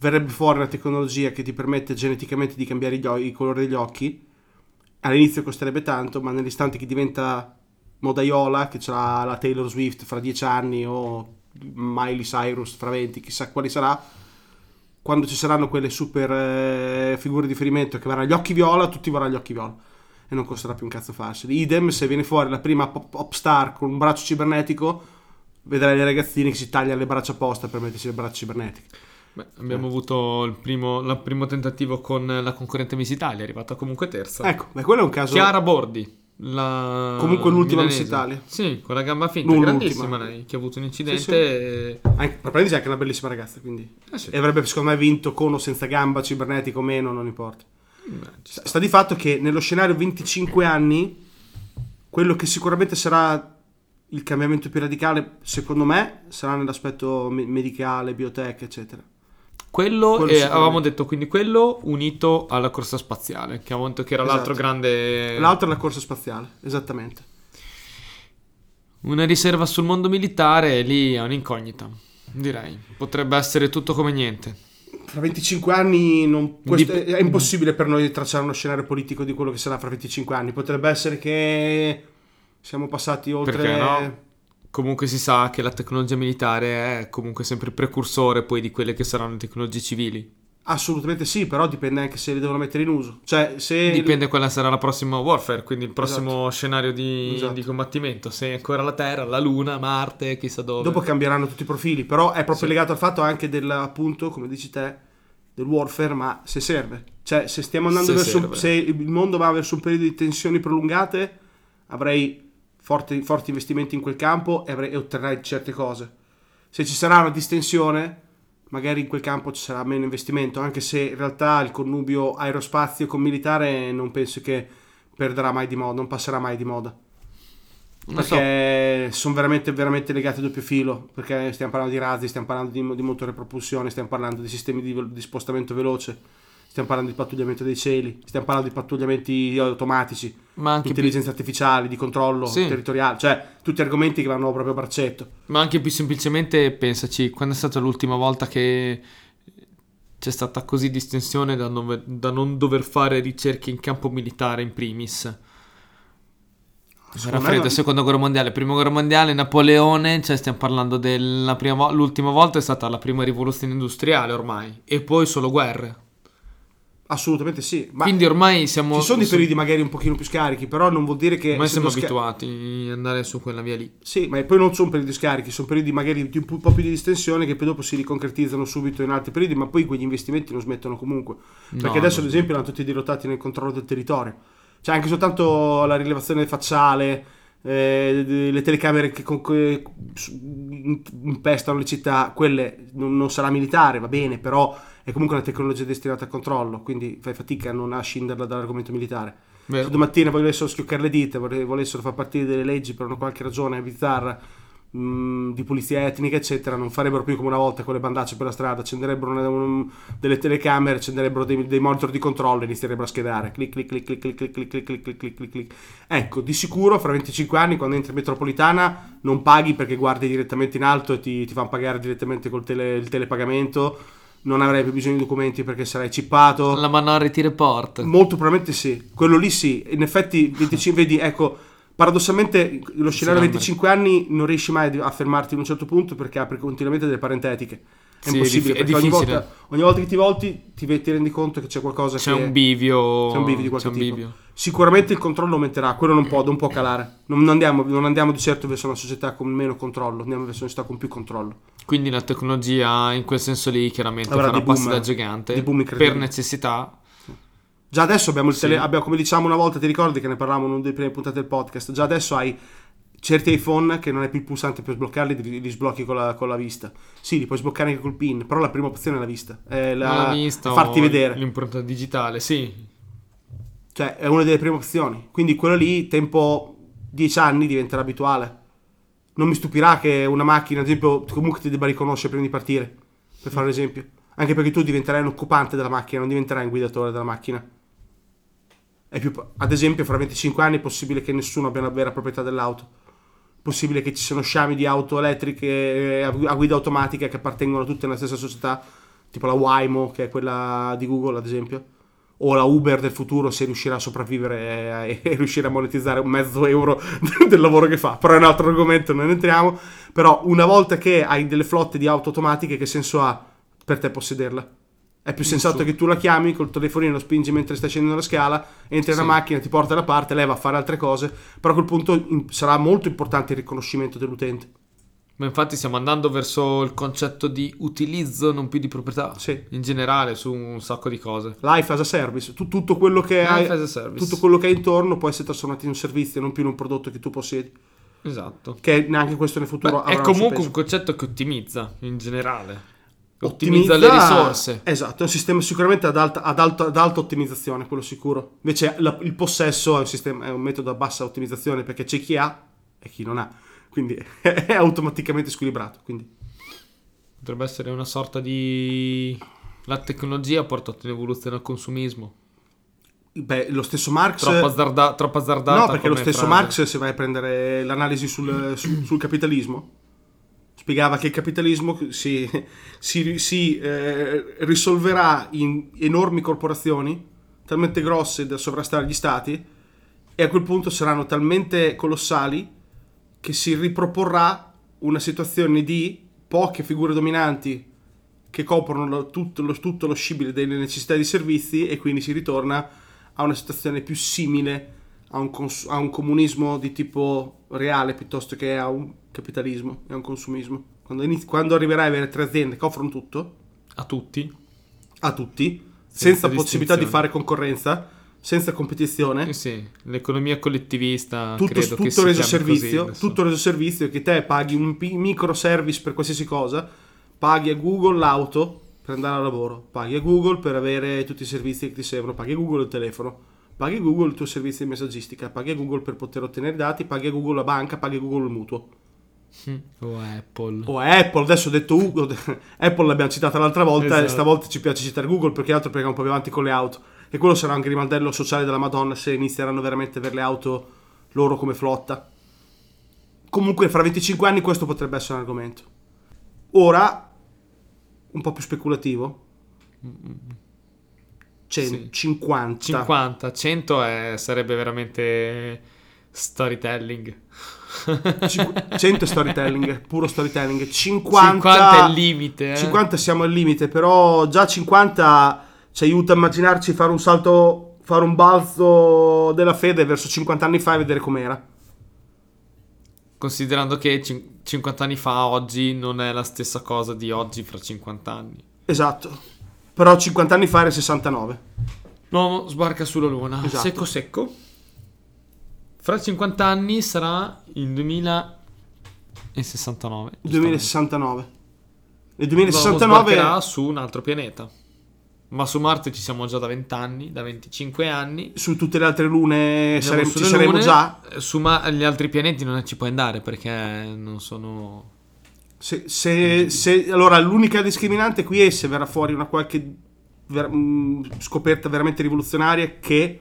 Verrebbe fuori la tecnologia che ti permette geneticamente di cambiare gli il colore degli occhi. All'inizio costerebbe tanto, ma nell'istante che diventa modaiola, che c'ha la Taylor Swift fra 10 anni o Miley Cyrus fra 20, chissà quali sarà, quando ci saranno quelle super eh, figure di riferimento che avranno gli occhi viola, tutti vorranno gli occhi viola e non costerà più un cazzo farseli. Idem se viene fuori la prima pop, pop star con un braccio cibernetico, vedrai le ragazzine che si tagliano le braccia apposta per mettersi le braccia cibernetiche. beh, abbiamo avuto il primo, la- primo tentativo con la concorrente Miss Italia, è arrivata comunque terza. Ecco, beh, quello è un caso. Chiara Bordi. La Comunque l'ultima. Miss Italia. Sì, con la gamba finta, Non grandissima l'ultima. lei, che ha avuto un incidente. Sì, sì. e- Anche, prendi anche una bellissima ragazza, quindi. Eh sì. E avrebbe secondo me vinto con o senza gamba, cibernetico o meno, non importa. Beh, ci sta. Sta di fatto che nello scenario 25 anni, quello che sicuramente sarà il cambiamento più radicale, secondo me, sarà nell'aspetto me- medicale, biotech, eccetera. Quello, Quello e sicuramente. avevamo detto quindi quello unito alla corsa spaziale, che avevamo detto che era l'altro Esatto. grande... L'altro è la corsa spaziale, esattamente. Una riserva sul mondo militare, lì è un'incognita, direi. Potrebbe essere tutto come niente. Fra 25 anni non- Dip- è, è impossibile per noi tracciare uno scenario politico di quello che sarà fra 25 anni. Potrebbe essere che siamo passati oltre... Perché no? Comunque si sa che la tecnologia militare è comunque sempre il precursore poi di quelle che saranno le tecnologie civili. Assolutamente sì, però dipende anche se le devono mettere in uso. Cioè, se... Dipende quella sarà la prossima warfare, quindi il prossimo scenario di, Esatto. di combattimento. Se è ancora la Terra, la Luna, Marte, chissà dove. Dopo cambieranno tutti i profili, però è proprio Sì. legato al fatto anche del, appunto, come dici te, del warfare, ma se serve. Cioè, se stiamo andando Se verso... serve. Se il mondo va verso un periodo di tensioni prolungate, avrei forti, forti investimenti in quel campo e, avrei, e otterrai certe cose. Se ci sarà una distensione, magari in quel campo ci sarà meno investimento, anche se in realtà il connubio aerospazio con militare non penso che perderà mai di moda, non passerà mai di moda Non so. perché sono veramente, veramente legati a doppio filo. Perché stiamo parlando di razzi, stiamo parlando di, di motore propulsione, stiamo parlando di sistemi di, di spostamento veloce, stiamo parlando di pattugliamento dei cieli, stiamo parlando di pattugliamenti automatici, Ma anche, di più, intelligenza artificiale, di controllo Sì. territoriale, cioè tutti argomenti che vanno proprio a braccetto. ma anche più semplicemente, pensaci, quando è stata l'ultima volta che c'è stata così distensione da non, da non dover fare ricerche in campo militare in primis? Era freddo, non- seconda guerra mondiale, prima guerra mondiale, Napoleone, cioè stiamo parlando della prima l'ultima volta è stata la prima rivoluzione industriale ormai, e poi solo guerre. Assolutamente sì. Ma Quindi ormai siamo... ci sono dei periodi magari un pochino più scarichi, però non vuol dire che... Ormai siamo sca- abituati ad andare su quella via lì. Sì, ma poi non sono periodi scarichi, sono periodi magari di un po' più di distensione che poi dopo si riconcretizzano subito in altri periodi, ma poi quegli investimenti non smettono comunque. Perché No, adesso, ad esempio, erano tutti dirottati nel controllo del territorio. Cioè, anche soltanto la rilevazione facciale, eh, le telecamere che, con- che impestano le città, quelle non, non sarà militare, va bene, però è comunque una tecnologia destinata al controllo, quindi fai fatica a non a scinderla dall'argomento militare. Vero? Se domattina volessero schioccare le dita, vole- volessero far partire delle leggi per una qualche ragione bizzarra mh, di pulizia etnica, eccetera, non farebbero più come una volta con le bandacce per la strada, accenderebbero una- un- delle telecamere, accenderebbero dei, dei monitor di controllo e inizierebbero a schedare. Clic, clic, clic, clic, clic, clic, clic, clic, clic, clic, clic. Ecco, di sicuro fra 25 anni quando entri in metropolitana non paghi perché guardi direttamente in alto e ti, ti fanno pagare direttamente col tele- il telepagamento non avrai più bisogno di documenti perché sarai chippato. La Minority Report. Molto probabilmente sì, quello lì sì. In effetti, 25, vedi, ecco, paradossalmente lo scenario Sì, 25 anni non riesci mai a fermarti in un certo punto perché apri continuamente delle parentetiche. È Sì, è impossibile, dif- è perché ogni volta, ogni volta che ti volti ti, ti rendi conto che c'è qualcosa C'è che... un bivio. C'è un bivio di qualche c'è un tipo. bivio. Sicuramente il controllo aumenterà, quello non può, non può calare. Non, non andiamo, non andiamo di certo verso una società con meno controllo, andiamo verso una società con più controllo. Quindi la tecnologia in quel senso lì chiaramente Avrà boom, da eh, gigante dei boom per necessità. Già adesso abbiamo il Sì. tele, abbiamo, come diciamo una volta, ti ricordi che ne parlavamo in una delle prime puntate del podcast? Già adesso hai certi iPhone che non hai più il pulsante per sbloccarli, li, li sblocchi con la, con la vista. Sì, li puoi sbloccare anche col PIN, però la prima opzione è la vista. È la, l'ha vista è farti vedere. L'impronta digitale, sì. Cioè, è una delle prime opzioni. Quindi quello lì, tempo 10 anni, diventerà abituale. Non mi stupirà che una macchina, ad esempio, comunque ti debba riconoscere prima di partire, per fare un esempio. Anche perché tu diventerai un occupante della macchina, non diventerai un guidatore della macchina. È più, ad esempio, fra 25 anni è possibile che nessuno abbia la vera proprietà dell'auto. Possibile che ci siano sciami di auto elettriche eh, a guida automatica che appartengono tutte nella stessa società, tipo la Waymo, che è quella di Google, ad esempio o la Uber del futuro se riuscirà a sopravvivere e, [laughs] e riuscire a monetizzare un mezzo euro [laughs] del lavoro che fa. Però è un altro argomento, non entriamo. Però una volta che hai delle flotte di auto automatiche, che senso ha per te possederla? È più sensato che tu la chiami col telefonino, lo spingi mentre stai scendendo la scala, entri Sì. nella macchina, ti porta da parte, lei va a fare altre cose, però a quel punto sarà molto importante il riconoscimento dell'utente. Ma infatti stiamo andando verso il concetto di utilizzo, non più di proprietà. Sì. In generale, su un sacco di cose. Life as a service, Tu- tutto quello che hai tutto quello che hai intorno può essere trasformato in un servizio, non più in un prodotto che tu possiedi. Esatto. Che neanche questo nel futuro Beh, è avrà comunque un concetto che ottimizza in generale. Peso. Ottimizza, le risorse. Esatto, è un sistema sicuramente ad alta, ad alta- ad alta ottimizzazione, quello sicuro. Invece la- il possesso è un, sistema, è un metodo a bassa ottimizzazione perché c'è chi ha e chi non ha. Quindi [laughs] è automaticamente squilibrato. Quindi Potrebbe essere una sorta di... La tecnologia ha portato un'evoluzione al consumismo. Beh, lo stesso Marx... Troppo, azzarda- troppo azzardata. No, perché lo stesso frase. Marx, se vai a prendere l'analisi sul, sul- sul capitalismo, spiegava che il capitalismo si, si- si, eh, risolverà in enormi corporazioni, talmente grosse da sovrastare gli stati, e a quel punto saranno talmente colossali che si riproporrà una situazione di poche figure dominanti che coprono lo- tutto, lo, tutto lo scibile delle necessità di servizi e quindi si ritorna a una situazione più simile a un, cons- a un comunismo di tipo reale piuttosto che a un capitalismo e a un consumismo. Quando, inizi- quando arriverai ad avere tre aziende che offrono tutto A tutti. a tutti, Senza senza, possibilità di fare concorrenza, senza competizione, Eh sì, l'economia collettivista tutto, che tutto si reso servizio, così tutto reso servizio che te paghi un pi- micro service per qualsiasi cosa, paghi a Google l'auto per andare al lavoro, paghi a Google per avere tutti i servizi che ti servono, paghi a Google il telefono, paghi Google il tuo servizio di messaggistica, paghi Google per poter ottenere i dati, paghi Google la banca, paghi Google il mutuo. Mm. O Apple. O Apple, adesso ho detto Google, [laughs] Apple l'abbiamo citata l'altra volta e Esatto. stavolta ci piace citare Google perché altro perché è un po' più avanti con le auto. E quello sarà anche il rimandello sociale della Madonna se inizieranno veramente a avere le auto loro come flotta. Comunque fra 25 anni questo potrebbe essere un argomento. Ora, un po' più speculativo. Cen- Sì. 50. 50, 100 è- sarebbe veramente storytelling. Cinqu- [laughs] 100 è storytelling, puro storytelling. 50, 50 è il limite. Eh? 50 siamo al limite, però già 50 ci aiuta a immaginarci fare un salto, fare un balzo della fede verso 50 anni fa e vedere com'era. Considerando che cin- 50 anni fa oggi non è la stessa cosa di oggi fra 50 anni. Esatto. Però 50 anni fa era 69. L'uomo sbarca sulla luna. Esatto. Secco secco. Fra 50 anni sarà il 2069. 2069. Nel L'uomo 2069 sbarcherà su un altro pianeta. Ma su Marte ci siamo già da 20 anni, da 25 anni. su tutte le altre lune saremo- ci saremo lune. già. Su ma- gli altri pianeti non ci puoi andare perché non sono... Se, se- se- allora, l'unica discriminante qui è se verrà fuori una qualche ver- mh, scoperta veramente rivoluzionaria che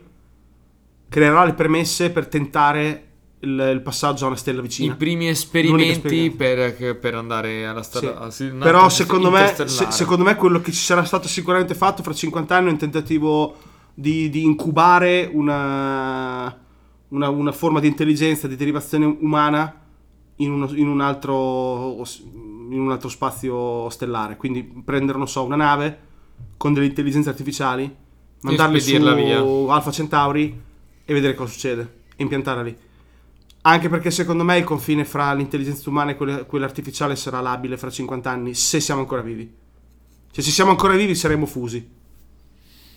creerà le premesse per tentare il, il passaggio a una stella I vicina. primi L'unico esperimenti per, per andare alla strada. sì, Però attimo, secondo me, se- secondo me quello che ci sarà stato sicuramente fatto fra 50 anni è un tentativo di, di incubare una, una, una forma di intelligenza, di derivazione umana in, uno- in un altro, in un altro spazio stellare. Quindi prendere, non so, una nave con delle intelligenze artificiali, mandarle su via. Alpha Centauri e vedere cosa succede e impiantarla lì. Anche perché secondo me il confine fra l'intelligenza umana e quella, quella artificiale sarà labile fra 50 anni, se siamo ancora vivi. Cioè, se siamo ancora vivi saremo fusi.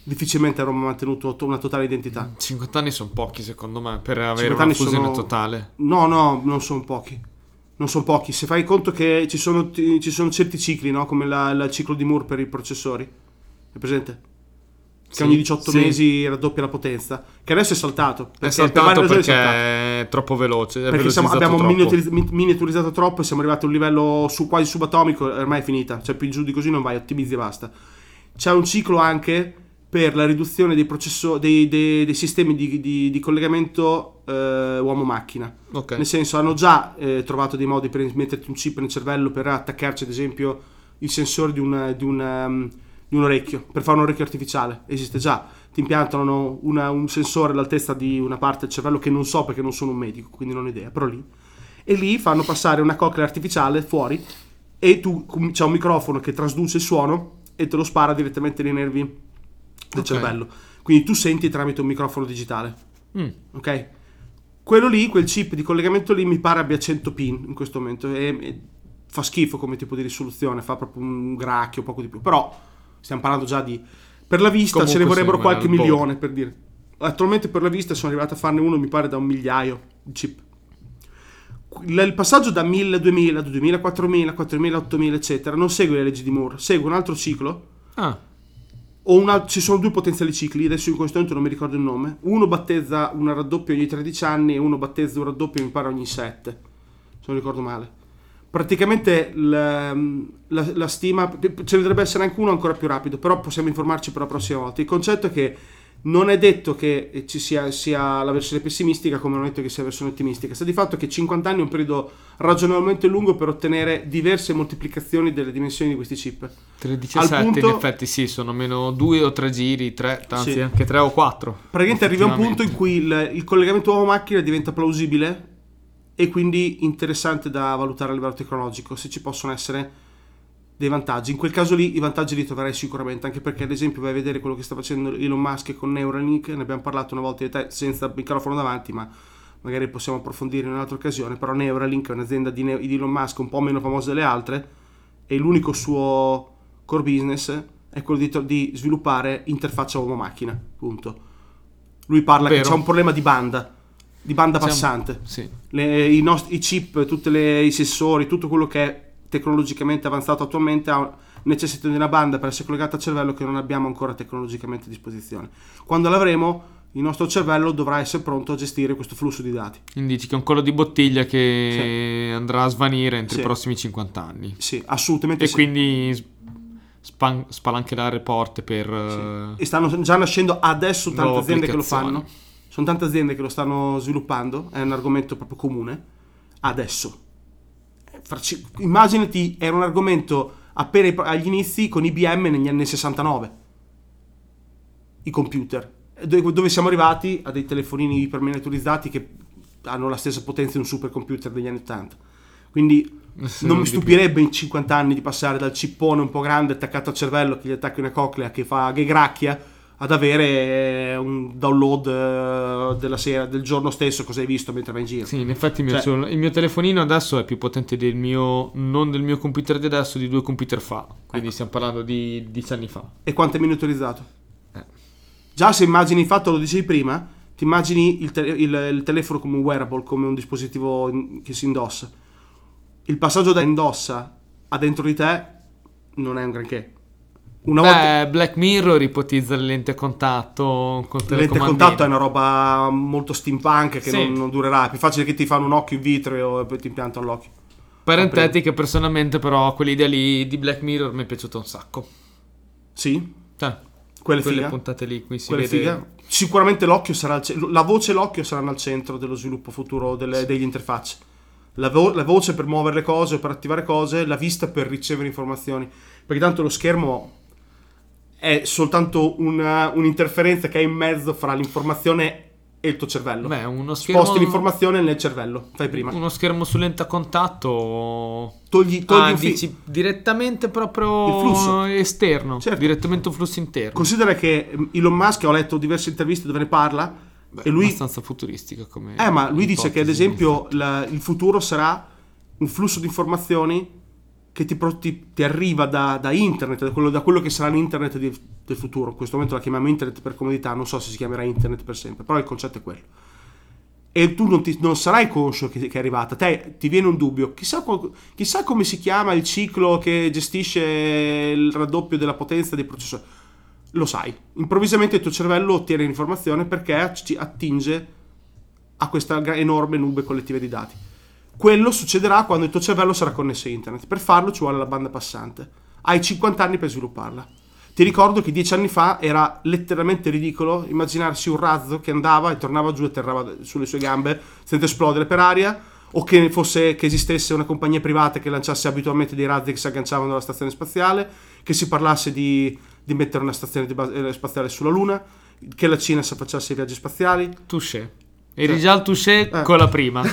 Difficilmente avremo mantenuto to- una totale identità. 50 anni sono pochi secondo me per avere 50 una fusione sono- totale. No, no, non sono pochi. Non sono pochi. Se fai conto che ci sono, ci sono certi cicli, no? Come la- il ciclo di Moore per i processori. È presente? Che Sì, ogni 18 sì. mesi raddoppia la potenza. Che adesso è saltato. È saltato perché è saltato. è troppo veloce. È Perché siamo- abbiamo troppo. miniaturiz- mi- miniaturizzato troppo e siamo arrivati a un livello su, quasi subatomico ormai è finita. Cioè più in giù di così non vai, ottimizzi e basta. C'è un ciclo anche per la riduzione dei, processo- dei, dei- dei sistemi di, di- di collegamento eh, uomo-macchina. Ok. Nel senso, hanno già eh, trovato dei modi per metterti un chip nel cervello per attaccarci, ad esempio, il sensore di un, di un, um, di un orecchio, per fare un orecchio artificiale. Esiste già. Ti impiantano una- un sensore all'altezza di una parte del cervello che non so perché non sono un medico, quindi non ho idea, però lì. E lì fanno passare una coclea artificiale fuori e tu c'è un microfono che trasduce il suono e te lo spara direttamente nei nervi del Ok. cervello. Quindi tu senti tramite un microfono digitale. Mm. Ok? Quello lì, quel chip di collegamento lì, mi pare abbia 100 pin in questo momento. E, e fa schifo come tipo di risoluzione, fa proprio un gracchio, poco di più. Però stiamo parlando già di. Per la vista Comunque ce ne vorrebbero qualche il milione per dire. Attualmente per la vista sono arrivato a farne uno, mi pare, da un migliaio di chip. Il passaggio da 1000, 2000, 2000, 4000, 4000, 8000, eccetera, non segue le leggi di Moore, segue un altro ciclo Ah, una- ci sono due potenziali cicli, adesso in questo momento non mi ricordo il nome. Uno battezza un raddoppio ogni 13 anni e uno battezza un raddoppio mi pare ogni 7, se non ricordo male. Praticamente la, la- la stima, ce ne dovrebbe essere anche uno ancora più rapido, però possiamo informarci per la prossima volta. Il concetto è che non è detto che ci sia, sia la versione pessimistica come non è detto che sia la versione ottimistica. Sta di fatto che 50 anni è un periodo ragionevolmente lungo per ottenere diverse moltiplicazioni delle dimensioni di questi chip. 13 Al 7 punto- in effetti sì, sono meno 2 o 3 giri, 3, anzi Sì. anche 3 o 4. Praticamente arriva un punto in cui il, il collegamento uomo-macchina diventa plausibile e quindi interessante da valutare a livello tecnologico, se ci possono essere dei vantaggi. In quel caso lì i vantaggi li troverai sicuramente, anche perché ad esempio vai a vedere quello che sta facendo Elon Musk con Neuralink, ne abbiamo parlato una volta te senza microfono davanti, ma magari possiamo approfondire in un'altra occasione, però Neuralink è un'azienda di, Ne- di Elon Musk un po' meno famosa delle altre e l'unico suo core business è quello di, to- di sviluppare interfaccia uomo-macchina, punto. Lui parla che Vero. c'è un problema di banda, di banda Siamo- passante. Sì. Le- i, nostri, i chip, tutti i sensori, tutto quello che è tecnologicamente avanzato attualmente ha necessità di una banda per essere collegata al cervello che non abbiamo ancora tecnologicamente a disposizione. Quando l'avremo, il nostro cervello dovrà essere pronto a gestire questo flusso di dati. Quindi dici che è un collo di bottiglia che andrà a svanire entro Sì. i prossimi 50 anni. Sì, assolutamente E sì. quindi s- span- spalancherà porte per... eh, E stanno già nascendo adesso tante aziende che lo fanno. Sono tante aziende che lo stanno sviluppando, è un argomento proprio comune. Adesso. Eh, Immaginati, era un argomento appena agli inizi con IBM negli anni 69. I computer. Dove dove siamo arrivati? A dei telefonini iperminiaturizzati che hanno la stessa potenza di un supercomputer degli anni 80. Quindi se non mi stupirebbe in 50 anni di passare dal cippone un po' grande attaccato al cervello che gli attacca una coclea che fa che gracchia ad avere eh, un download eh, della sera, del giorno stesso cosa hai visto mentre vai in giro. Sì, in effetti il mio, Cioè- il mio telefonino adesso è più potente del mio, non del mio computer di adesso, di due computer fa. Quindi Ecco. stiamo parlando di 10 anni fa. E quanto è miniaturizzato? Eh. Già se immagini il fatto, lo dicevi prima, ti immagini il, tele- il- il telefono come un wearable, come un dispositivo in- che si indossa. Il passaggio da indossa a dentro di te non è un granché. Una volta... Beh, Black Mirror ipotizza le a contatto con lente contatto è una roba molto steampunk che Sì. non, non durerà. È più facile che ti fanno un occhio in vitreo e poi ti impiantano l'occhio. Parentetica, personalmente, però, quell'idea lì di Black Mirror mi è piaciuta un sacco. Sì, Cioè, quelle figa. puntate lì, qui si Quella è vede figa. sicuramente l'occhio sarà al ce- la voce e l'occhio saranno al centro dello sviluppo futuro delle- degli interfacce. La, vo- la voce per muovere le cose, per attivare cose, la vista per ricevere informazioni. Perché tanto lo schermo è soltanto una- un'interferenza che è in mezzo fra l'informazione e il tuo cervello. Beh, uno schermo, Sposti l'informazione nel cervello, fai prima. uno schermo su lenta contatto. Togli, togli Ah, fi- dici direttamente proprio Il flusso. esterno. Certo. Direttamente un flusso interno. Considera che ehm, Elon Musk, ho letto diverse interviste dove ne parla, Beh, e lui abbastanza futuristica come Eh, ma lui dice che ad esempio la- il futuro sarà un flusso di informazioni che ti, ti- ti arriva da, da internet, da quello, da quello che sarà l'internet di- del futuro. In questo momento la chiamiamo internet per comodità, non so se si chiamerà internet per sempre, però il concetto è quello. E tu non, ti- non sarai conscio che, che è arrivata, te ti viene un dubbio, chissà, chissà come si chiama il ciclo che gestisce il raddoppio della potenza dei processori. Lo sai, improvvisamente il tuo cervello ottiene l'informazione perché attinge a questa enorme nube collettiva di dati. Quello succederà quando il tuo cervello sarà connesso a internet. Per farlo ci vuole la banda passante. Hai 50 anni per svilupparla. Ti ricordo che 10 anni fa era letteralmente ridicolo immaginarsi un razzo che andava e tornava giù e atterrava sulle sue gambe senza esplodere per aria o che, fosse, che esistesse una compagnia privata che lanciasse abitualmente dei razzi che si agganciavano alla stazione spaziale, che si parlasse di, di mettere una stazione di base- eh, spaziale sulla Luna, che la Cina si affacciasse ai viaggi spaziali. Touché. Eri già al touché Eh. con la prima. [laughs]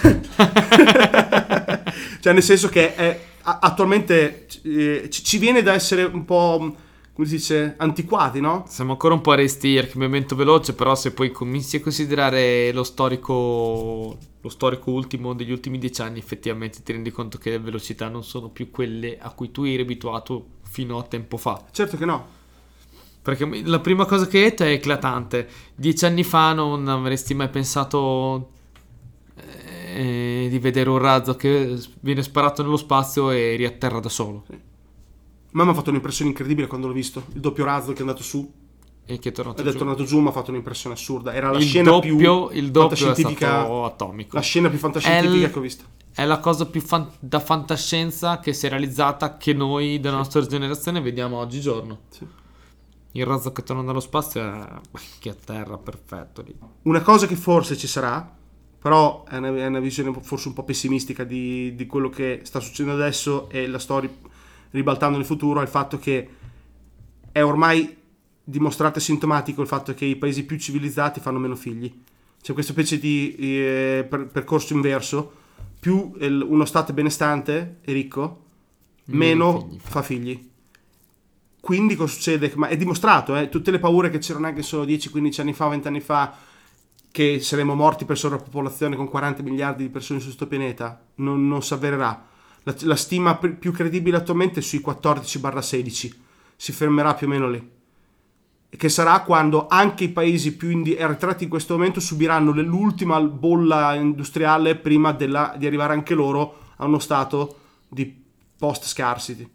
cioè, nel senso che è- attualmente eh, ci, viene da essere un po', come si dice, antiquati, no? Siamo ancora un po' a resti al cambiamento veloce, però se poi cominci a considerare lo storico, lo storico ultimo degli ultimi dieci anni, effettivamente ti rendi conto che le velocità non sono più quelle a cui tu eri abituato fino a tempo fa. Certo che no. Perché la prima cosa che hai detto è eclatante. Dieci anni fa non avresti mai pensato eh, di vedere un razzo che viene sparato nello spazio e riatterra da solo. Ma mi ha fatto un'impressione incredibile quando l'ho visto. Il doppio razzo che è andato su E che è tornato ed è giù. tornato giù mi ha fatto un'impressione assurda. Era la il scena doppio, più il doppio è fantascientifica. atomico. La scena più fantascientifica È il- che ho visto. È la cosa più fan- da fantascienza che si è realizzata che noi della nostra generazione vediamo oggigiorno. Sì. Il razzo che torna dallo spazio è [laughs] che a terra, perfetto lì. Una cosa che forse ci sarà, però è una, è una visione forse un po' pessimistica di, di quello che sta succedendo adesso e la sto ri- ribaltando nel futuro, è il fatto che è ormai dimostrato e sintomatico il fatto che i paesi più civilizzati fanno meno figli. C'è questa specie di eh, per- percorso inverso, più il- uno stato benestante e ricco, Meno meno figli fa. fa figli. Quindi cosa succede? Ma è dimostrato, eh, tutte le paure che c'erano anche solo 10-15 anni fa, 20 anni fa, che saremmo morti per sovrappopolazione con 40 miliardi di persone su questo pianeta, non, non si avvererà. La, la stima pr- più credibile attualmente è sui 14-16, si fermerà più o meno lì. Che sarà quando anche i paesi più indi- arretrati in questo momento subiranno le- l'ultima bolla industriale prima della- di arrivare anche loro a uno stato di post-scarcity.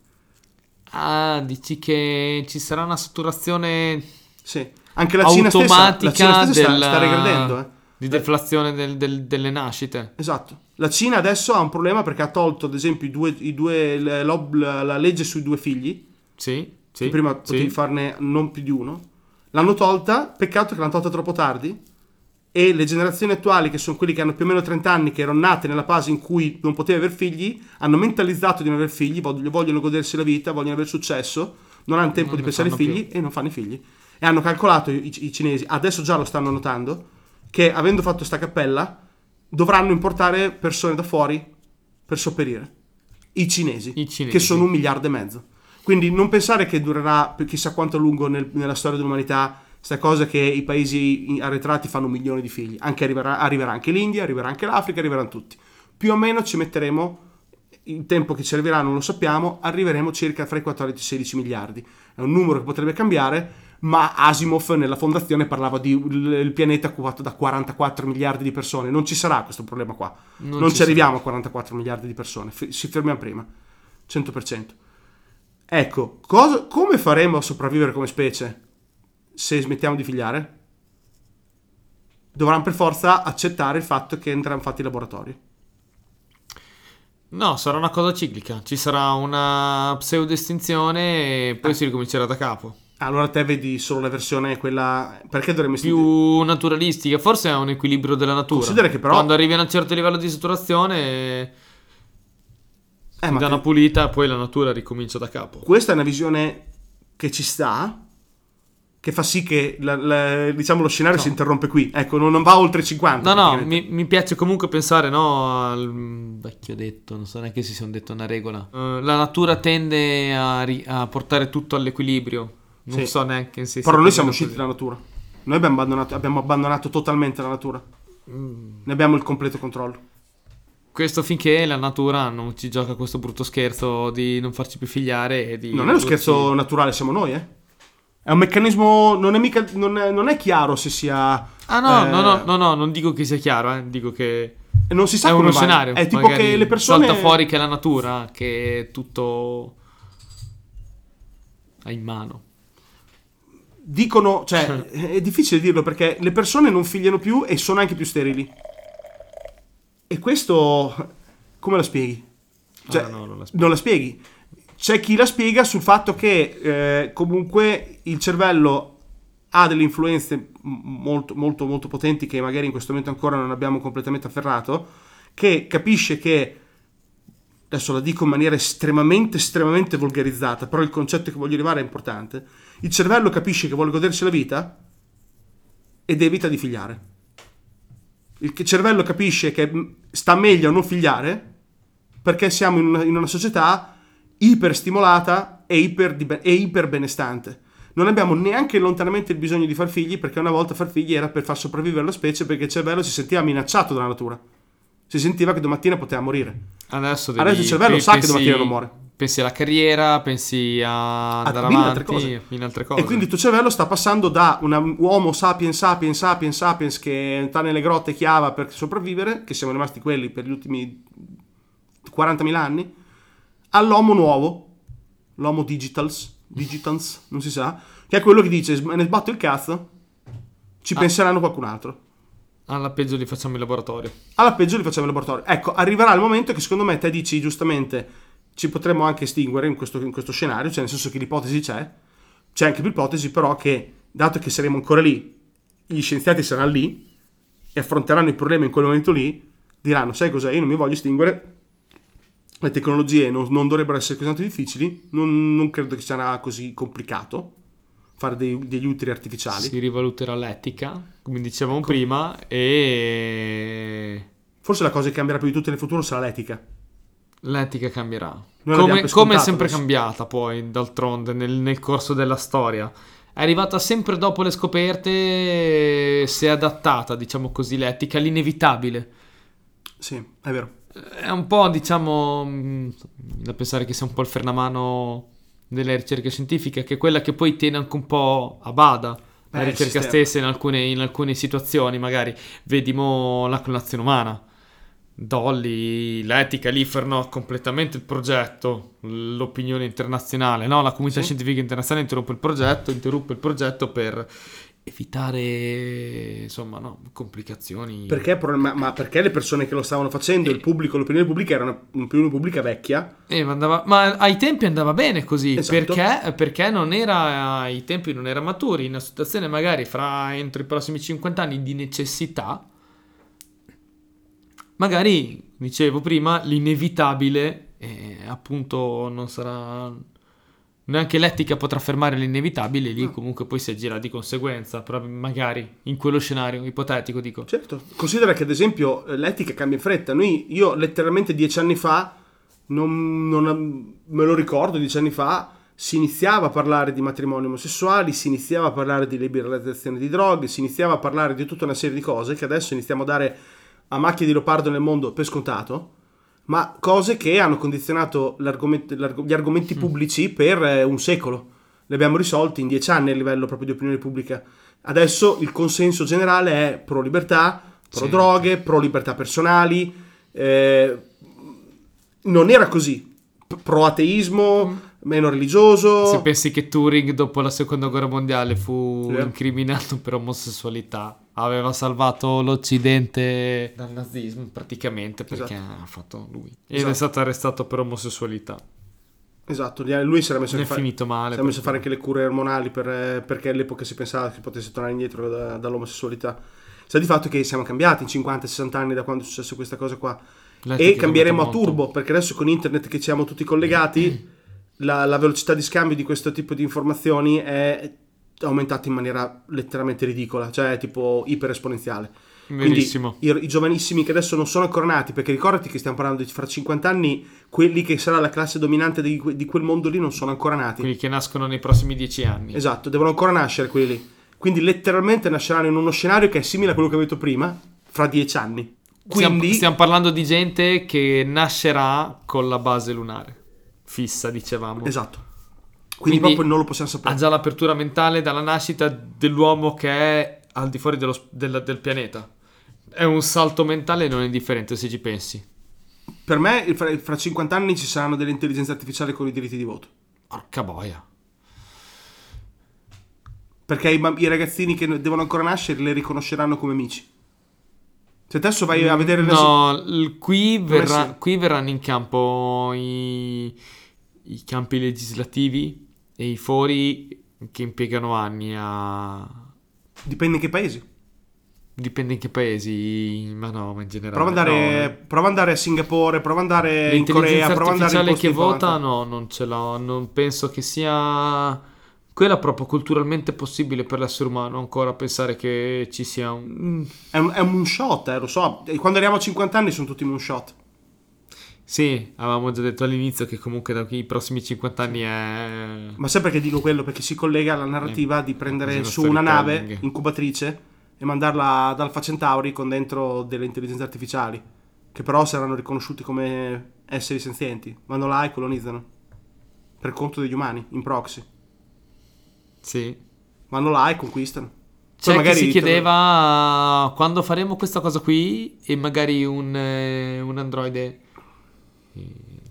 Ah, dici che ci sarà una saturazione Sì, anche la Cina stessa, automatica la Cina stessa sta- della- sta regredendo. Eh. di deflazione del- del- delle nascite. Esatto. La Cina adesso ha un problema perché ha tolto, ad esempio, i due, i due- la, legge sui due figli. Sì, sì. prima sì. potevi farne non più di uno. L'hanno tolta, peccato che l'hanno tolta troppo tardi. E le generazioni attuali, che sono quelli che hanno più o meno 30 anni, che erano nate nella fase in cui non potevi avere figli, hanno mentalizzato di non avere figli, vogliono, vogliono godersi la vita, vogliono avere successo, non hanno tempo Non di pensare ai figli e non fanno i figli. E hanno calcolato i, i cinesi, adesso già lo stanno notando, che avendo fatto sta cappella, dovranno importare persone da fuori per sopperire. I cinesi, I cinesi. che sono un miliardo e mezzo. Quindi non pensare che durerà chissà quanto a lungo nel- nella storia dell'umanità sta cosa che i paesi arretrati fanno milioni di figli. Anche arriverà, arriverà anche l'India, arriverà anche l'Africa, arriveranno tutti. Più o meno ci metteremo, il tempo che ci arriverà non lo sappiamo, arriveremo circa fra i 14 e i 16 miliardi. È un numero che potrebbe cambiare, ma Asimov nella fondazione parlava di il pianeta occupato da 44 miliardi di persone. Non ci sarà questo problema qua. Non Non, ci ci arriviamo a 44 miliardi di persone, F- si fermiamo prima. 100%. Ecco, cosa- come faremo a sopravvivere come specie se smettiamo di figliare? Dovranno per forza accettare il fatto che andranno fatti i laboratori. No, sarà una cosa ciclica. Ci sarà una pseudo estinzione e poi Eh. si ricomincerà da capo. Allora te vedi solo la versione quella... Perché dovremmo... più naturalistica. Forse è un equilibrio della natura. Considera che però- Quando arrivi a un certo livello di saturazione, Eh, dà una che- pulita, poi la natura ricomincia da capo. questa è una visione che ci sta, che fa sì che la- la- diciamo lo scenario No. si interrompe qui. Ecco, non, non va oltre 50. No, no, mi, mi piace comunque pensare, no, al vecchio detto, non so neanche se sia un detto una regola. Eh, la natura tende a, ri- a portare tutto all'equilibrio. Non Sì. so neanche se Però noi siamo usciti dalla natura. Noi abbiamo abbandonato, abbiamo abbandonato totalmente la natura. Mm. Ne abbiamo il completo controllo. Questo finché la natura non ci gioca questo brutto scherzo di non farci più figliare e di... Non è uno scherzo naturale, siamo noi, eh. È un meccanismo. Non è mica. Non è, non è chiaro se sia. Ah no, eh, no, no, no, no, non dico che sia chiaro, eh, dico che Non si sa è come uno scenario. È tipo che le persone. Salta fuori che è la natura, che tutto ha in mano. dicono, cioè, [laughs] è difficile dirlo perché le persone non figliano più e sono anche più sterili. E questo, come la spieghi? Cioè, Ah, no, non la non la spieghi. C'è chi la spiega sul fatto che eh, comunque il cervello ha delle influenze molto, molto, molto potenti che magari in questo momento ancora non abbiamo completamente afferrato, che capisce che adesso la dico in maniera estremamente, estremamente volgarizzata, però il concetto che voglio arrivare è importante. Il cervello capisce che vuole godersi la vita ed evita di figliare. Il cervello capisce che sta meglio a non figliare perché siamo in una, in una società iperstimolata e, iper, e iperbenestante. Non abbiamo neanche lontanamente il bisogno di far figli perché una volta far figli era per far sopravvivere la specie perché il cervello si sentiva minacciato dalla natura. Si sentiva che domattina poteva morire. Adesso, devi, Adesso il cervello pe- sa che pensi- domattina non muore. Pensi alla carriera, pensi a andare altre avanti, cose. in altre cose. E quindi il tuo cervello sta passando da un uomo sapiens sapiens sapiens sapiens che sta nelle grotte chiava per sopravvivere, che siamo rimasti quelli per gli ultimi 40.000 anni, all'uomo nuovo, l'uomo digitals, digitals, non si sa, che è quello che dice "Sm- ne sbatto il cazzo, ci Ah. penseranno qualcun altro. Alla peggio li facciamo in laboratorio. Alla peggio li facciamo in laboratorio. Ecco, arriverà il momento che secondo me te dici giustamente ci potremmo anche estinguere in questo, in questo scenario, cioè nel senso che l'ipotesi c'è, c'è anche l'ipotesi però che dato che saremo ancora lì, gli scienziati saranno lì e affronteranno il problema in quel momento lì, diranno sai cos'è, io non mi voglio estinguere, le tecnologie non, non dovrebbero essere così tanto difficili, non, non credo che sarà così complicato fare dei- degli utili artificiali. Si rivaluterà l'etica, come dicevamo prima, e Forse la cosa che cambierà più di tutte nel futuro sarà l'etica. l'etica cambierà. Come, come è sempre adesso. cambiata poi, d'altronde, nel, nel corso della storia. È arrivata sempre dopo le scoperte, si è adattata, diciamo così, l'etica all'inevitabile. Sì, è vero. È un po', diciamo, mh, da pensare che sia un po' il frenamano delle ricerche scientifiche, che è quella che poi tiene anche un po' a bada la Eh, ricerca stessa in alcune, in alcune situazioni, magari. Vedimo la clonazione umana. Dolly, l'etica lì frenò completamente il progetto, l'opinione internazionale, no? La comunità Sì. scientifica internazionale interrompe il progetto, interruppe il progetto per evitare, insomma, no, complicazioni. Perché, ma, ma perché le persone che lo stavano facendo, il pubblico, l'opinione pubblica era un'opinione pubblica vecchia. Eh, ma, andava- ma ai tempi andava bene così, Esatto. perché, perché non era, ai tempi non era maturi, in una situazione magari fra entro i prossimi 50 anni di necessità, magari, dicevo prima, l'inevitabile, eh, appunto non sarà, neanche l'etica potrà fermare l'inevitabile, lì comunque poi si agirà di conseguenza, però magari in quello scenario ipotetico dico. Certo. Considera che ad esempio l'etica cambia in fretta. Noi, io letteralmente dieci anni fa, non, non- me lo ricordo, dieci anni fa, si iniziava a parlare di matrimoni omosessuali, si iniziava a parlare di liberalizzazione di droghe, si iniziava a parlare di tutta una serie di cose che adesso iniziamo a dare a macchie di leopardo nel mondo per scontato, ma cose che hanno condizionato gli argomenti pubblici per eh, un secolo. Li abbiamo risolti in dieci anni a livello proprio di opinione pubblica. Adesso il consenso generale è pro libertà, pro Sì. droghe, pro libertà personali. eh, non era così. Pro ateismo, meno religioso. Se pensi che Turing dopo la seconda guerra mondiale fu Sì. incriminato per omosessualità, aveva salvato l'Occidente dal nazismo praticamente perché Esatto. ha fatto lui. Ed Esatto. è stato arrestato per omosessualità. Esatto, lui si era messo, a è fa- finito male. si era messo a fare anche le cure ormonali per, eh, perché all'epoca si pensava che potesse tornare indietro da- dall'omosessualità. Sta di fatto che siamo cambiati in 50-60 anni da quando è successo questa cosa qua. E cambieremo a turbo perché adesso con internet che siamo tutti collegati la, la velocità di scambio di questo tipo di informazioni è aumentata in maniera letteralmente ridicola cioè tipo iperesponenziale quindi i, i giovanissimi che adesso non sono ancora nati perché ricordati che stiamo parlando di fra 50 anni quelli che sarà la classe dominante di, di quel mondo lì non sono ancora nati Quelli che nascono nei prossimi dieci anni. esatto devono ancora nascere quelli lì quindi letteralmente nasceranno in uno scenario che è simile a quello che avevo detto prima fra 10 anni Stiamo, quindi stiamo parlando di gente che nascerà con la base lunare. Fissa, dicevamo. esatto quindi, Quindi- proprio non lo possiamo sapere Ha già l'apertura mentale dalla nascita dell'uomo che è al di fuori dello del, del pianeta. È un salto mentale non indifferente se ci pensi. Per me, fra, fra 50 anni ci saranno delle intelligenze artificiali con i diritti di voto. Porca boia. Perché i, i ragazzini che devono ancora nascere le riconosceranno come amici. Se adesso vai a vedere le No, l- qui, verrà- qui verranno in campo i, i campi legislativi e i fori che impiegano anni a... dipende in che paesi. Dipende in che paesi, ma no, ma in generale. Prova ad andare, no. prova ad andare a Singapore, prova ad andare in Corea, prova ad andare in che vota, no, non ce l'ho. Non penso che sia quella proprio culturalmente possibile per l'essere umano ancora pensare che ci sia un... È un, è un moonshot, eh, lo so. Quando arriviamo a 50 anni sono tutti moonshot. Sì, avevamo già detto all'inizio che comunque da qui i prossimi 50 anni è... Ma sai perché dico quello? Perché si collega alla narrativa di prendere così lo su una nave incubatrice e mandarla ad Alpha Centauri con dentro delle intelligenze artificiali, che però saranno riconosciuti come esseri senzienti. Vanno là e colonizzano. Per conto degli umani, in proxy. Sì. Vanno là e conquistano. C'è Poi chi si magari- chiedeva quando faremo questa cosa qui e magari un, eh, un androide eh,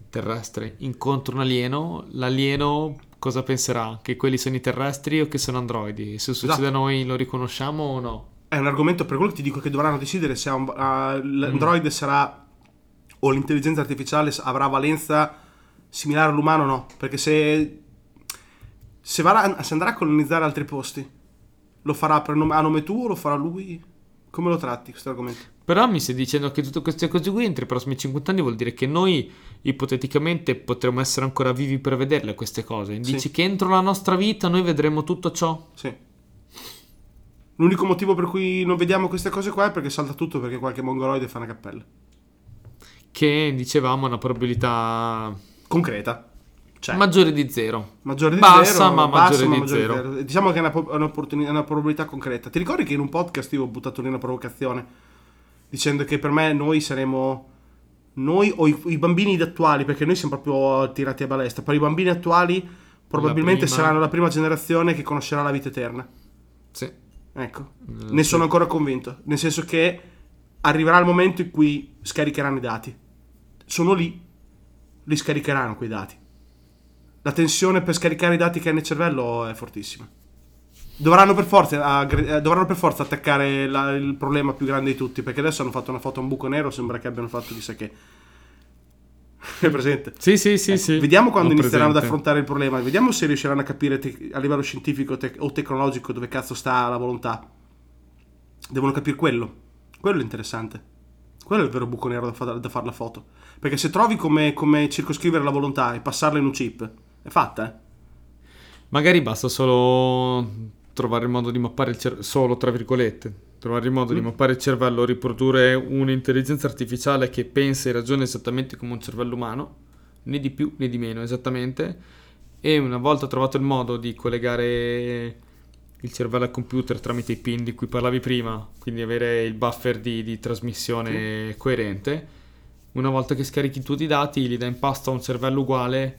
terrestre incontra un alieno, l'alieno cosa penserà? Che quelli sono i terrestri o che sono androidi? Se succede Esatto. a noi lo riconosciamo o no? È un argomento per quello che ti dico che dovranno decidere se un- ah, l'androide sarà o l'intelligenza artificiale avrà valenza similare all'umano o no. Perché se, se, varrà- se andrà a colonizzare altri posti, lo farà nome- a nome tuo o lo farà lui? Come lo tratti questo argomento? Però mi stai dicendo che tutte queste cose qui entro i prossimi 50 anni vuol dire che noi ipoteticamente potremmo essere ancora vivi per vederle queste cose. Sì. Dici che entro la nostra vita noi vedremo tutto ciò? Sì. L'unico motivo per cui non vediamo queste cose qua è perché salta tutto perché qualche mongoloide fa una cappella. Che dicevamo è una probabilità Concreta. Cioè, maggiore di zero. maggiore di bassa, zero, ma bassa, maggiore ma di maggiore zero. Diciamo che è una, è una probabilità concreta. Ti ricordi che in un podcast io ho buttato lì una provocazione dicendo che per me noi saremo noi o i, i bambini attuali, perché noi siamo proprio tirati a balestra, però i bambini attuali probabilmente prima- saranno la prima generazione che conoscerà la vita eterna. Sì. Ecco, Eh, ne sì. sono ancora convinto, nel senso che arriverà il momento in cui scaricheranno i dati. Sono lì, li scaricheranno quei dati. La tensione per scaricare i dati che hai nel cervello è fortissima. Dovranno per forza, aggre- eh, dovranno per forza attaccare la- il problema più grande di tutti, perché adesso hanno fatto una foto a un buco nero, sembra che abbiano fatto chissà che. [laughs] È presente? Sì, sì, sì, sì. Ecco, Vediamo quando inizieranno ad presente. affrontare il problema, vediamo se riusciranno a capire te- a livello scientifico te- o tecnologico dove cazzo sta la volontà. Devono capire quello. Quello è interessante. Quello è il vero buco nero da, fa- da fare la foto. Perché se trovi come, come circoscrivere la volontà e passarla in un chip, è fatta, eh. Magari basta solo trovare il modo di mappare il cervello, solo tra virgolette, trovare il modo di Mm. mappare il cervello, riprodurre un'intelligenza artificiale che pensa e ragiona esattamente come un cervello umano, né di più né di meno esattamente, e una volta trovato il modo di collegare il cervello al computer tramite i pin di cui parlavi prima, quindi avere il buffer di, di trasmissione coerente, una volta che scarichi tutti i dati, li dai in pasto a un cervello uguale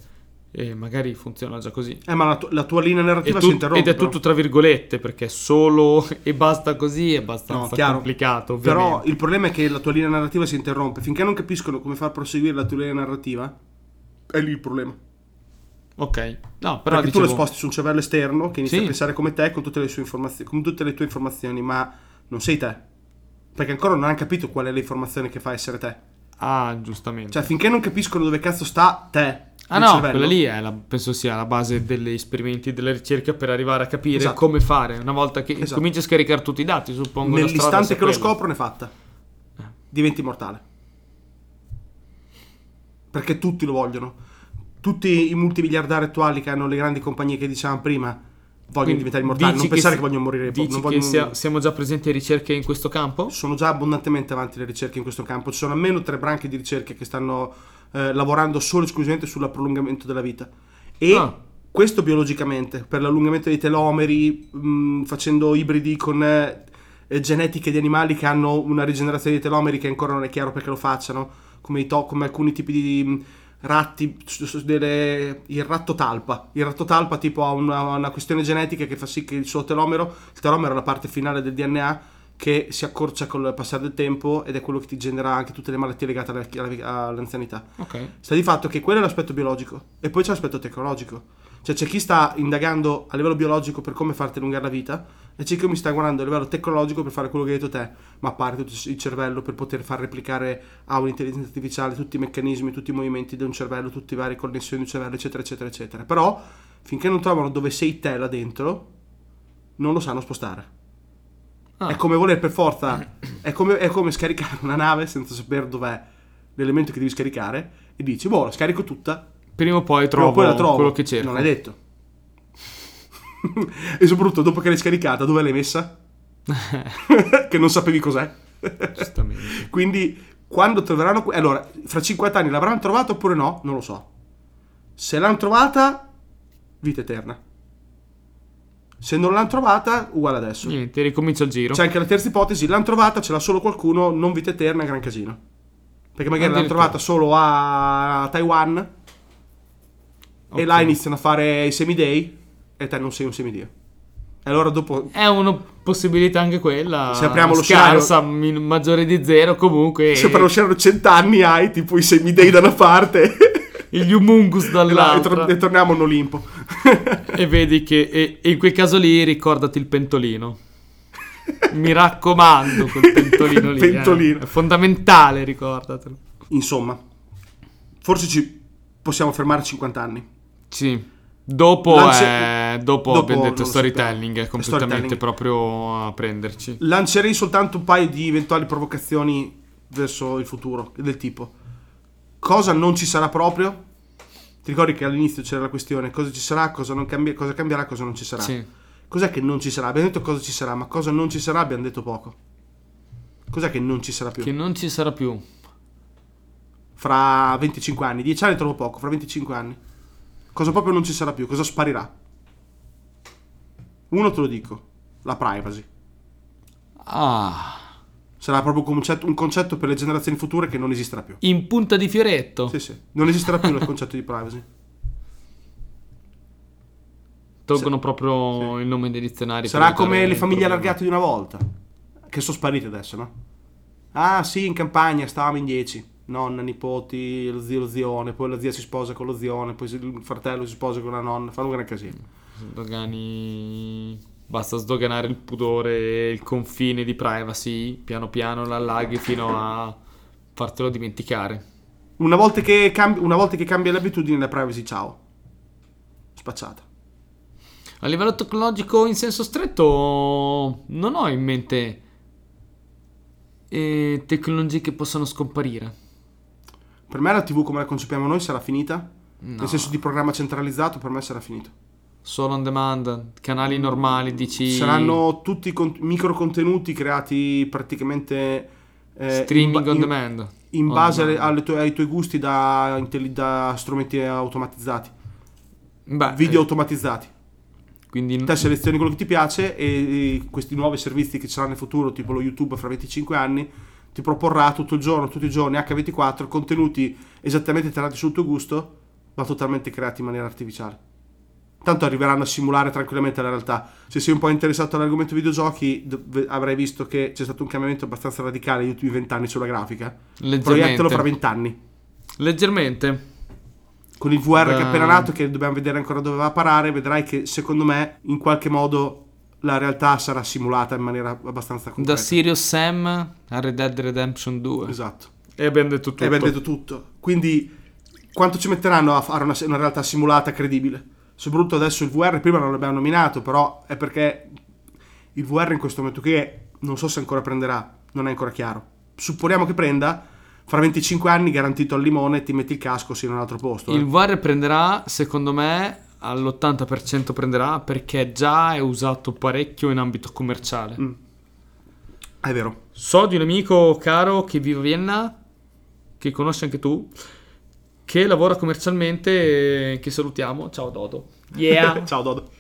e magari funziona già così. Eh, ma la, tu- la tua linea narrativa tu- si interrompe. ed è tutto tra virgolette perché solo [laughs] e basta così è No, abbastanza chiaro. complicato ovviamente. Però il problema è che la tua linea narrativa si interrompe. Finché non capiscono come far proseguire la tua linea narrativa, è lì il problema. ok no però Perché tu dicevo, lo sposti su un cervello esterno che inizia Sì. a pensare come te con tutte le sue informazioni, con tutte le tue informazioni, ma non sei te. Perché ancora non hanno capito qual è l'informazione che fa essere te. ah giustamente Cioè, finché non capiscono dove cazzo sta te, Ah no, cervello. quella lì è la- penso sia la base degli esperimenti, della ricerca per arrivare a capire Esatto. come fare. Una volta che Esatto. cominci a scaricare tutti i dati, suppongo. Nell'istante che lo quella. scoprono è fatta. Diventi immortale. Perché tutti lo vogliono. Tutti i multimiliardari attuali che hanno le grandi compagnie che dicevamo prima vogliono Quindi diventare immortali. Non che pensare si- che vogliono morire. Dici non che vogliono- sia- siamo già presenti in ricerche in questo campo? sono già abbondantemente avanti le ricerche in questo campo. Ci sono almeno tre branche di ricerche che stanno eh, lavorando solo e esclusivamente sul prolungamento della vita. E Ah. questo biologicamente, per l'allungamento dei telomeri, mh, facendo ibridi con eh, genetiche di animali che hanno una rigenerazione dei telomeri che ancora non è chiaro perché lo facciano, come, i to- come alcuni tipi di mh, ratti, delle- il ratto talpa. Il ratto talpa tipo ha una, una questione genetica che fa sì che il suo telomero, il telomero è la parte finale del DNA, che si accorcia col passare del tempo ed è quello che ti genera anche tutte le malattie legate alla- alla- all'anzianità. Ok. Sta di fatto che quello è l'aspetto biologico e poi c'è l'aspetto tecnologico. Cioè c'è chi sta indagando a livello biologico per come farti allungare la vita e c'è chi mi sta guardando a livello tecnologico per fare quello che hai detto te, mappare tutto il cervello per poter far replicare a un'intelligenza artificiale tutti i meccanismi, tutti i movimenti di un cervello, tutte le varie connessioni di un cervello, eccetera, eccetera, eccetera. Però finché non trovano dove sei te là dentro, non lo sanno spostare. Ah. È come voler per forza, è come, è come scaricare una nave senza sapere dov'è l'elemento che devi scaricare e dici, boh, la scarico tutta, Prima o poi trovo poi la trovo. quello che cerco. Non è detto. [laughs] e soprattutto dopo che l'hai scaricata, dove l'hai messa? [laughs] che non sapevi cos'è. Giustamente. [laughs] Quindi quando troveranno... Allora, fra 50 anni l'avranno trovata oppure no? Non lo so. Se l'hanno trovata, vita eterna. Se non l'hanno trovata, uguale adesso. Niente, ricomincia il giro. C'è anche la terza ipotesi, l'hanno trovata, ce l'ha solo qualcuno, non vita eterna, gran casino. Perché magari l'hanno trovata solo a Taiwan e Ok. là iniziano a fare i semidei e te non sei un semidio. E allora dopo È una possibilità anche quella. Se apriamo lo scarsa, min- maggiore di zero, comunque. [laughs] se per uscire cent'anni hai tipo i semidei da una parte Gli humungus [laughs] e, là- e dall'altra. tor- e torniamo in Olimpo. E vedi che e, e in quel caso lì ricordati il pentolino. Mi raccomando, quel pentolino lì. eh. Pentolino. È fondamentale, ricordatelo. Insomma, forse ci possiamo fermare a 50 anni. Sì. Dopo, Lance- è, dopo, dopo abbiamo non detto storytelling, è completamente Storytelling. proprio a prenderci. Lancerei soltanto un paio di eventuali provocazioni verso il futuro, del tipo cosa non ci sarà proprio? Ti ricordi che all'inizio c'era la questione cosa ci sarà, cosa, non cambia- cosa cambierà, cosa non ci sarà? Sì. Cos'è che non ci sarà? Abbiamo detto cosa ci sarà, ma cosa non ci sarà abbiamo detto poco. Cos'è che non ci sarà più? Che non ci sarà più. Fra 25 anni, 10 anni è troppo poco, fra 25 anni. Cosa proprio non ci sarà più? Cosa sparirà? Uno te lo dico, la privacy. Ah. Sarà proprio un concetto, un concetto per le generazioni future che non esisterà più. In punta di fioretto. Sì, sì. Non esisterà più il concetto di privacy. Tolgono proprio il nome dei dizionari. Sarà come le famiglie allargate di una volta. Che sono sparite adesso, no? Ah, sì, in campagna stavamo in 10. Nonna, nipoti, lo zio, lo zione. Poi la zia si sposa con lo zione. Poi il fratello si sposa con la nonna. Fanno un gran casino. Sdogani. Basta sdoganare il pudore e il confine di privacy. Piano piano l'allaghi fino a fartelo dimenticare. Una volta che, cambi- una volta che cambia l'abitudine, la privacy, ciao. Spacciata. A livello tecnologico in senso stretto non ho in mente eh, tecnologie che possano scomparire. Per me la TV come la concepiamo noi sarà finita. No. Nel senso di programma centralizzato, per me sarà finito. Solo on demand, canali normali, dici Saranno tutti con- micro contenuti creati praticamente eh, streaming in, ba- on in- demand. in On base demand. tue- ai tuoi gusti da, da strumenti automatizzati, Beh, video eh, automatizzati. quindi Te selezioni quello che ti piace e, e questi nuovi servizi che ci saranno nel futuro, tipo lo YouTube fra 25 anni, ti proporrà tutto il giorno, tutti i giorni, H24, contenuti esattamente tirati sul tuo gusto, ma totalmente creati in maniera artificiale. Tanto arriveranno a simulare tranquillamente la realtà. Se sei un po' interessato all'argomento videogiochi, dov- avrai visto che c'è stato un cambiamento abbastanza radicale negli ultimi vent'anni sulla grafica. Proiettalo fra vent'anni. Leggermente. Con il VR che è Beh. appena nato, che dobbiamo vedere ancora dove va a parare, vedrai che secondo me in qualche modo la realtà sarà simulata in maniera abbastanza Da concreta. Serious Sam a Red Dead Redemption 2. Esatto. E abbiamo detto tutto. E abbiamo detto tutto. Quindi quanto ci metteranno a fare una, una realtà simulata credibile? Soprattutto adesso il VR, prima non l'abbiamo nominato, però è perché il VR in questo momento qui è- non so se ancora prenderà, non è ancora chiaro. Supponiamo che prenda, fra 25 anni garantito al limone ti metti il casco sei in un altro posto. eh. Il VAR prenderà, secondo me, all'80% prenderà perché già è usato parecchio in ambito commerciale. Mm. È vero. So di un amico caro che vive a Vienna, che conosci anche tu, che lavora commercialmente, eh, che salutiamo. Ciao Dodo. Yeah. [laughs] Ciao Dodo.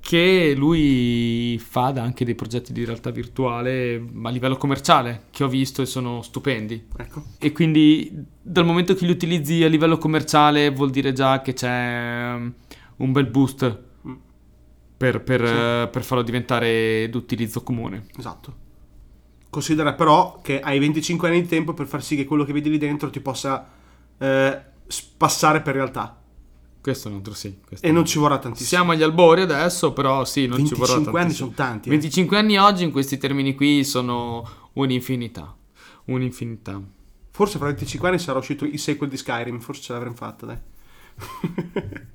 che lui fa da anche dei progetti di realtà virtuale ma a livello commerciale che ho visto e sono stupendi. Ecco. E quindi dal momento che li utilizzi a livello commerciale vuol dire già che c'è um, un bel boost Mm. per, per, Sì. eh, per farlo diventare d'utilizzo comune. Esatto. Considera però che hai 25 anni di tempo per far sì che quello che vedi lì dentro ti possa eh, passare per realtà. Questo è un altro sì. E non ci vorrà tantissimo. Siamo agli albori adesso, però sì, non ci vorrà 25 anni tantissimo. sono tanti. eh. 25 anni oggi in questi termini qui sono un'infinità. Un'infinità. Forse fra 25 anni sarà uscito il sequel di Skyrim, forse ce l'avremo fatta, dai. [laughs]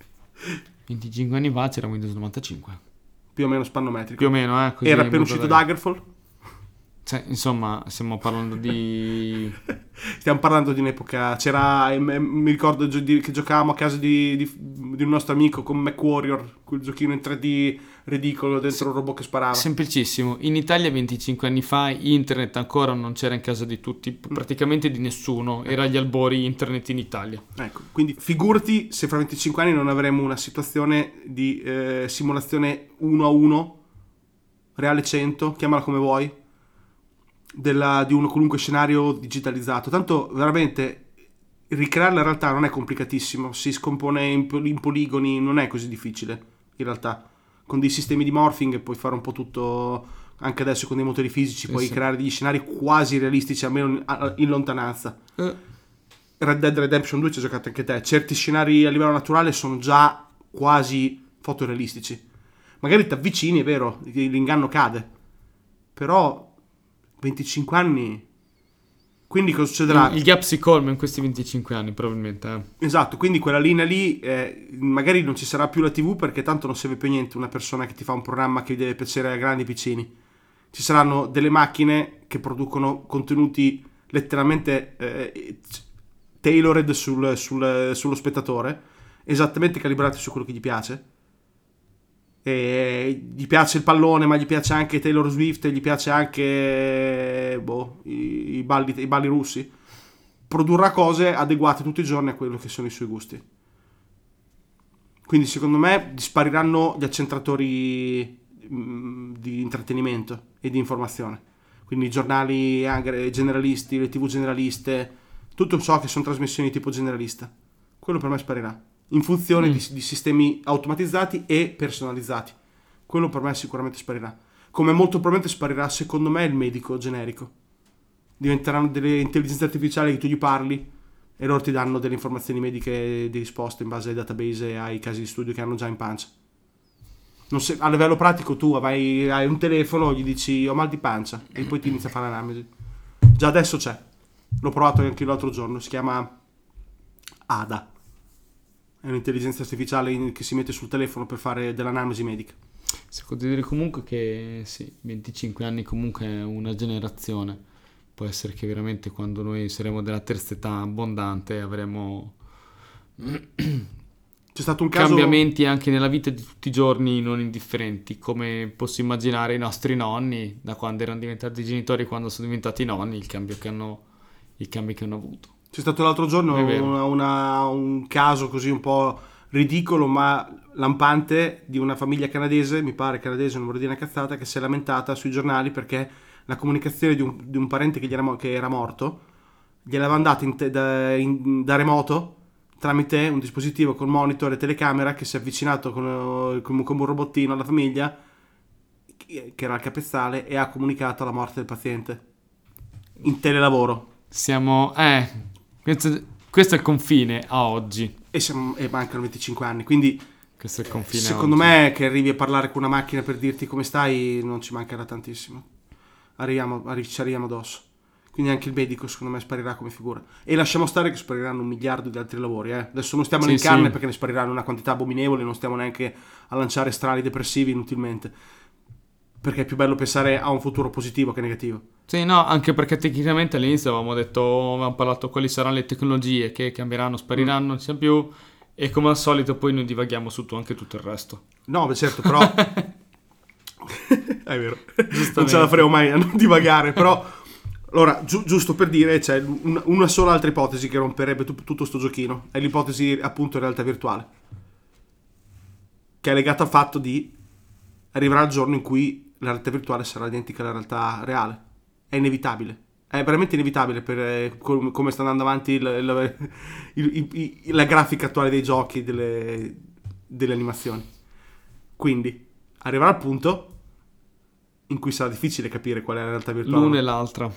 25 anni fa c'era Windows 95. Più o meno spannometrico. Più o meno, eh. Era appena uscito da- Daggerfall. Cioè, insomma, stiamo parlando di... [laughs] Stiamo parlando di un'epoca. C'era. eh, mi ricordo che giocavamo a casa di, di- di un nostro amico con MacWarrior, quel giochino in 3D ridicolo dentro un robot che sparava. Semplicissimo. In Italia 25 anni fa internet ancora non c'era in casa di tutti, praticamente di nessuno. Era agli albori internet in Italia. Ecco, quindi figurati se fra 25 anni non avremo una situazione di eh, simulazione 1 a 1, reale 100, chiamala come vuoi, della- di uno qualunque scenario digitalizzato. Tanto veramente ricreare la realtà non è complicatissimo, si scompone in, in poligoni, non è così difficile in realtà. Con dei sistemi di morphing puoi fare un po' tutto, anche adesso con dei motori fisici, Sì, puoi sì. creare degli scenari quasi realistici, almeno in- in lontananza. Eh, Red Dead Redemption 2 ci hai giocato anche te. Certi scenari a livello naturale sono già quasi fotorealistici. Magari ti avvicini, è vero, l'inganno cade. Però 25 anni. Quindi cosa succederà? il gap si colma in questi 25 anni, probabilmente. eh. Esatto, quindi quella linea lì eh, magari non ci sarà più la TV perché tanto non serve più niente una persona che ti fa un programma che deve piacere a grandi e piccini. Ci saranno delle macchine che producono contenuti letteralmente eh, tailored sul- sul- sullo spettatore, esattamente calibrati su quello che gli piace. E gli piace il pallone, ma gli piace anche Taylor Swift, gli piace anche boh, i, i balli, i balli russi produrrà cose adeguate tutti i giorni a quello che sono i suoi gusti. Quindi secondo me dispariranno gli accentratori mm, di intrattenimento e di informazione. Quindi i giornali generalisti, le tv generaliste, tutto ciò che sono trasmissioni tipo generalista. Quello per me sparirà. In funzione Mm. di, di sistemi automatizzati e personalizzati. Quello per me sicuramente sparirà. Come molto probabilmente sparirà secondo me il medico generico diventeranno delle intelligenze artificiali che tu gli parli e loro ti danno delle informazioni mediche di risposta in base ai database e ai casi di studio che hanno già in pancia. Se- a livello pratico tu vai- hai un telefono, gli dici ho mal di pancia e poi ti inizia a fare l'analisi. Già adesso c'è. L'ho provato anche l'altro giorno, si chiama ADA. È un'intelligenza artificiale in- che si mette sul telefono per fare dell'analisi medica. Si può dire comunque che sì, 25 anni comunque è una generazione. Può essere che veramente quando noi saremo della terza età abbondante avremo C'è stato un caso cambiamenti anche nella vita di tutti i giorni non indifferenti, come posso immaginare i nostri nonni da quando erano diventati genitori, quando sono diventati nonni, il cambio che hanno, il cambio che hanno avuto. C'è stato l'altro giorno una- una- un caso così un po' ridicolo ma lampante di una famiglia canadese, mi pare canadese, non vorrei dire una cazzata, che si è lamentata sui giornali perché la comunicazione di un, di un parente che, gli era, che era morto gliel'aveva andata in te- da, in- da remoto tramite un dispositivo con monitor e telecamera che si è avvicinato con, con- come un robottino alla famiglia che che era al capezzale e ha comunicato la morte del paziente in telelavoro. Siamo... eh, questo, questo è il confine a oggi. e, siamo- e mancano 25 anni. Quindi, Questo è il confine secondo oggi. me, che arrivi a parlare con una macchina per dirti come stai, non ci mancherà tantissimo. Arriviamo, arri- ci arriviamo addosso. Quindi anche il medico secondo me sparirà come figura. E lasciamo stare che spariranno un miliardo di altri lavori. Eh. Adesso non stiamo Sì, in carne sì. perché ne spariranno una quantità abominevole, non stiamo neanche a lanciare strali depressivi inutilmente. Perché è più bello pensare a un futuro positivo che negativo. Sì, no, anche perché tecnicamente all'inizio avevamo detto, avevamo parlato quali saranno le tecnologie che cambieranno, spariranno, non ci siamo più. E come al solito poi noi divaghiamo su tu- anche tutto il resto. No, beh, certo, però... [laughs] [laughs] è vero. Non ce la faremo mai a non divagare, però... Allora, giu- giusto per dire, c'è un- una sola altra ipotesi che romperebbe tu- tutto sto giochino. È l'ipotesi appunto in realtà virtuale. Che è legata al fatto di... Arriverà il giorno in cui la realtà virtuale sarà identica alla realtà reale. È inevitabile. È veramente inevitabile per eh, com- come sta andando avanti il- il- [laughs] il- i- i- la grafica attuale dei giochi, delle, delle animazioni. Quindi arriverà il punto in cui sarà difficile capire qual è la realtà virtuale. L'una e l'altra.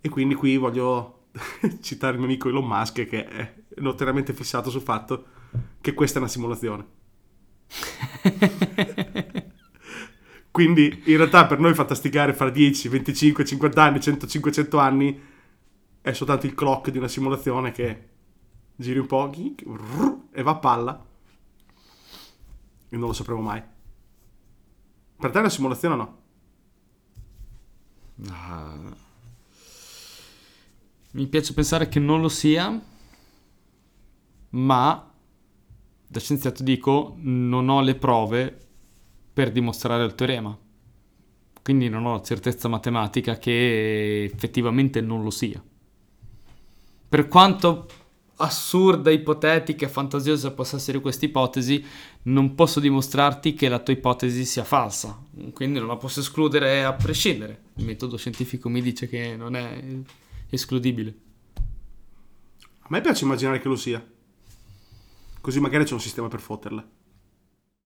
E quindi qui voglio [laughs] citare il mio amico Elon Musk che è notoriamente fissato sul fatto che questa è una simulazione. [laughs] Quindi in realtà per noi fantasticare fra 10, 25, 50 anni, 100, 500 anni è soltanto il clock di una simulazione che giri un po' e va a palla e non lo sapremo mai. Per te è una simulazione o no? Ah. Mi piace pensare che non lo sia, ma da scienziato dico non ho le prove per dimostrare il teorema. Quindi non ho la certezza matematica che effettivamente non lo sia. Per quanto assurda, ipotetica e fantasiosa possa essere questa ipotesi, non posso dimostrarti che la tua ipotesi sia falsa. Quindi non la posso escludere a prescindere. Il metodo scientifico mi dice che non è escludibile. A me piace immaginare che lo sia. Così magari c'è un sistema per fotterla.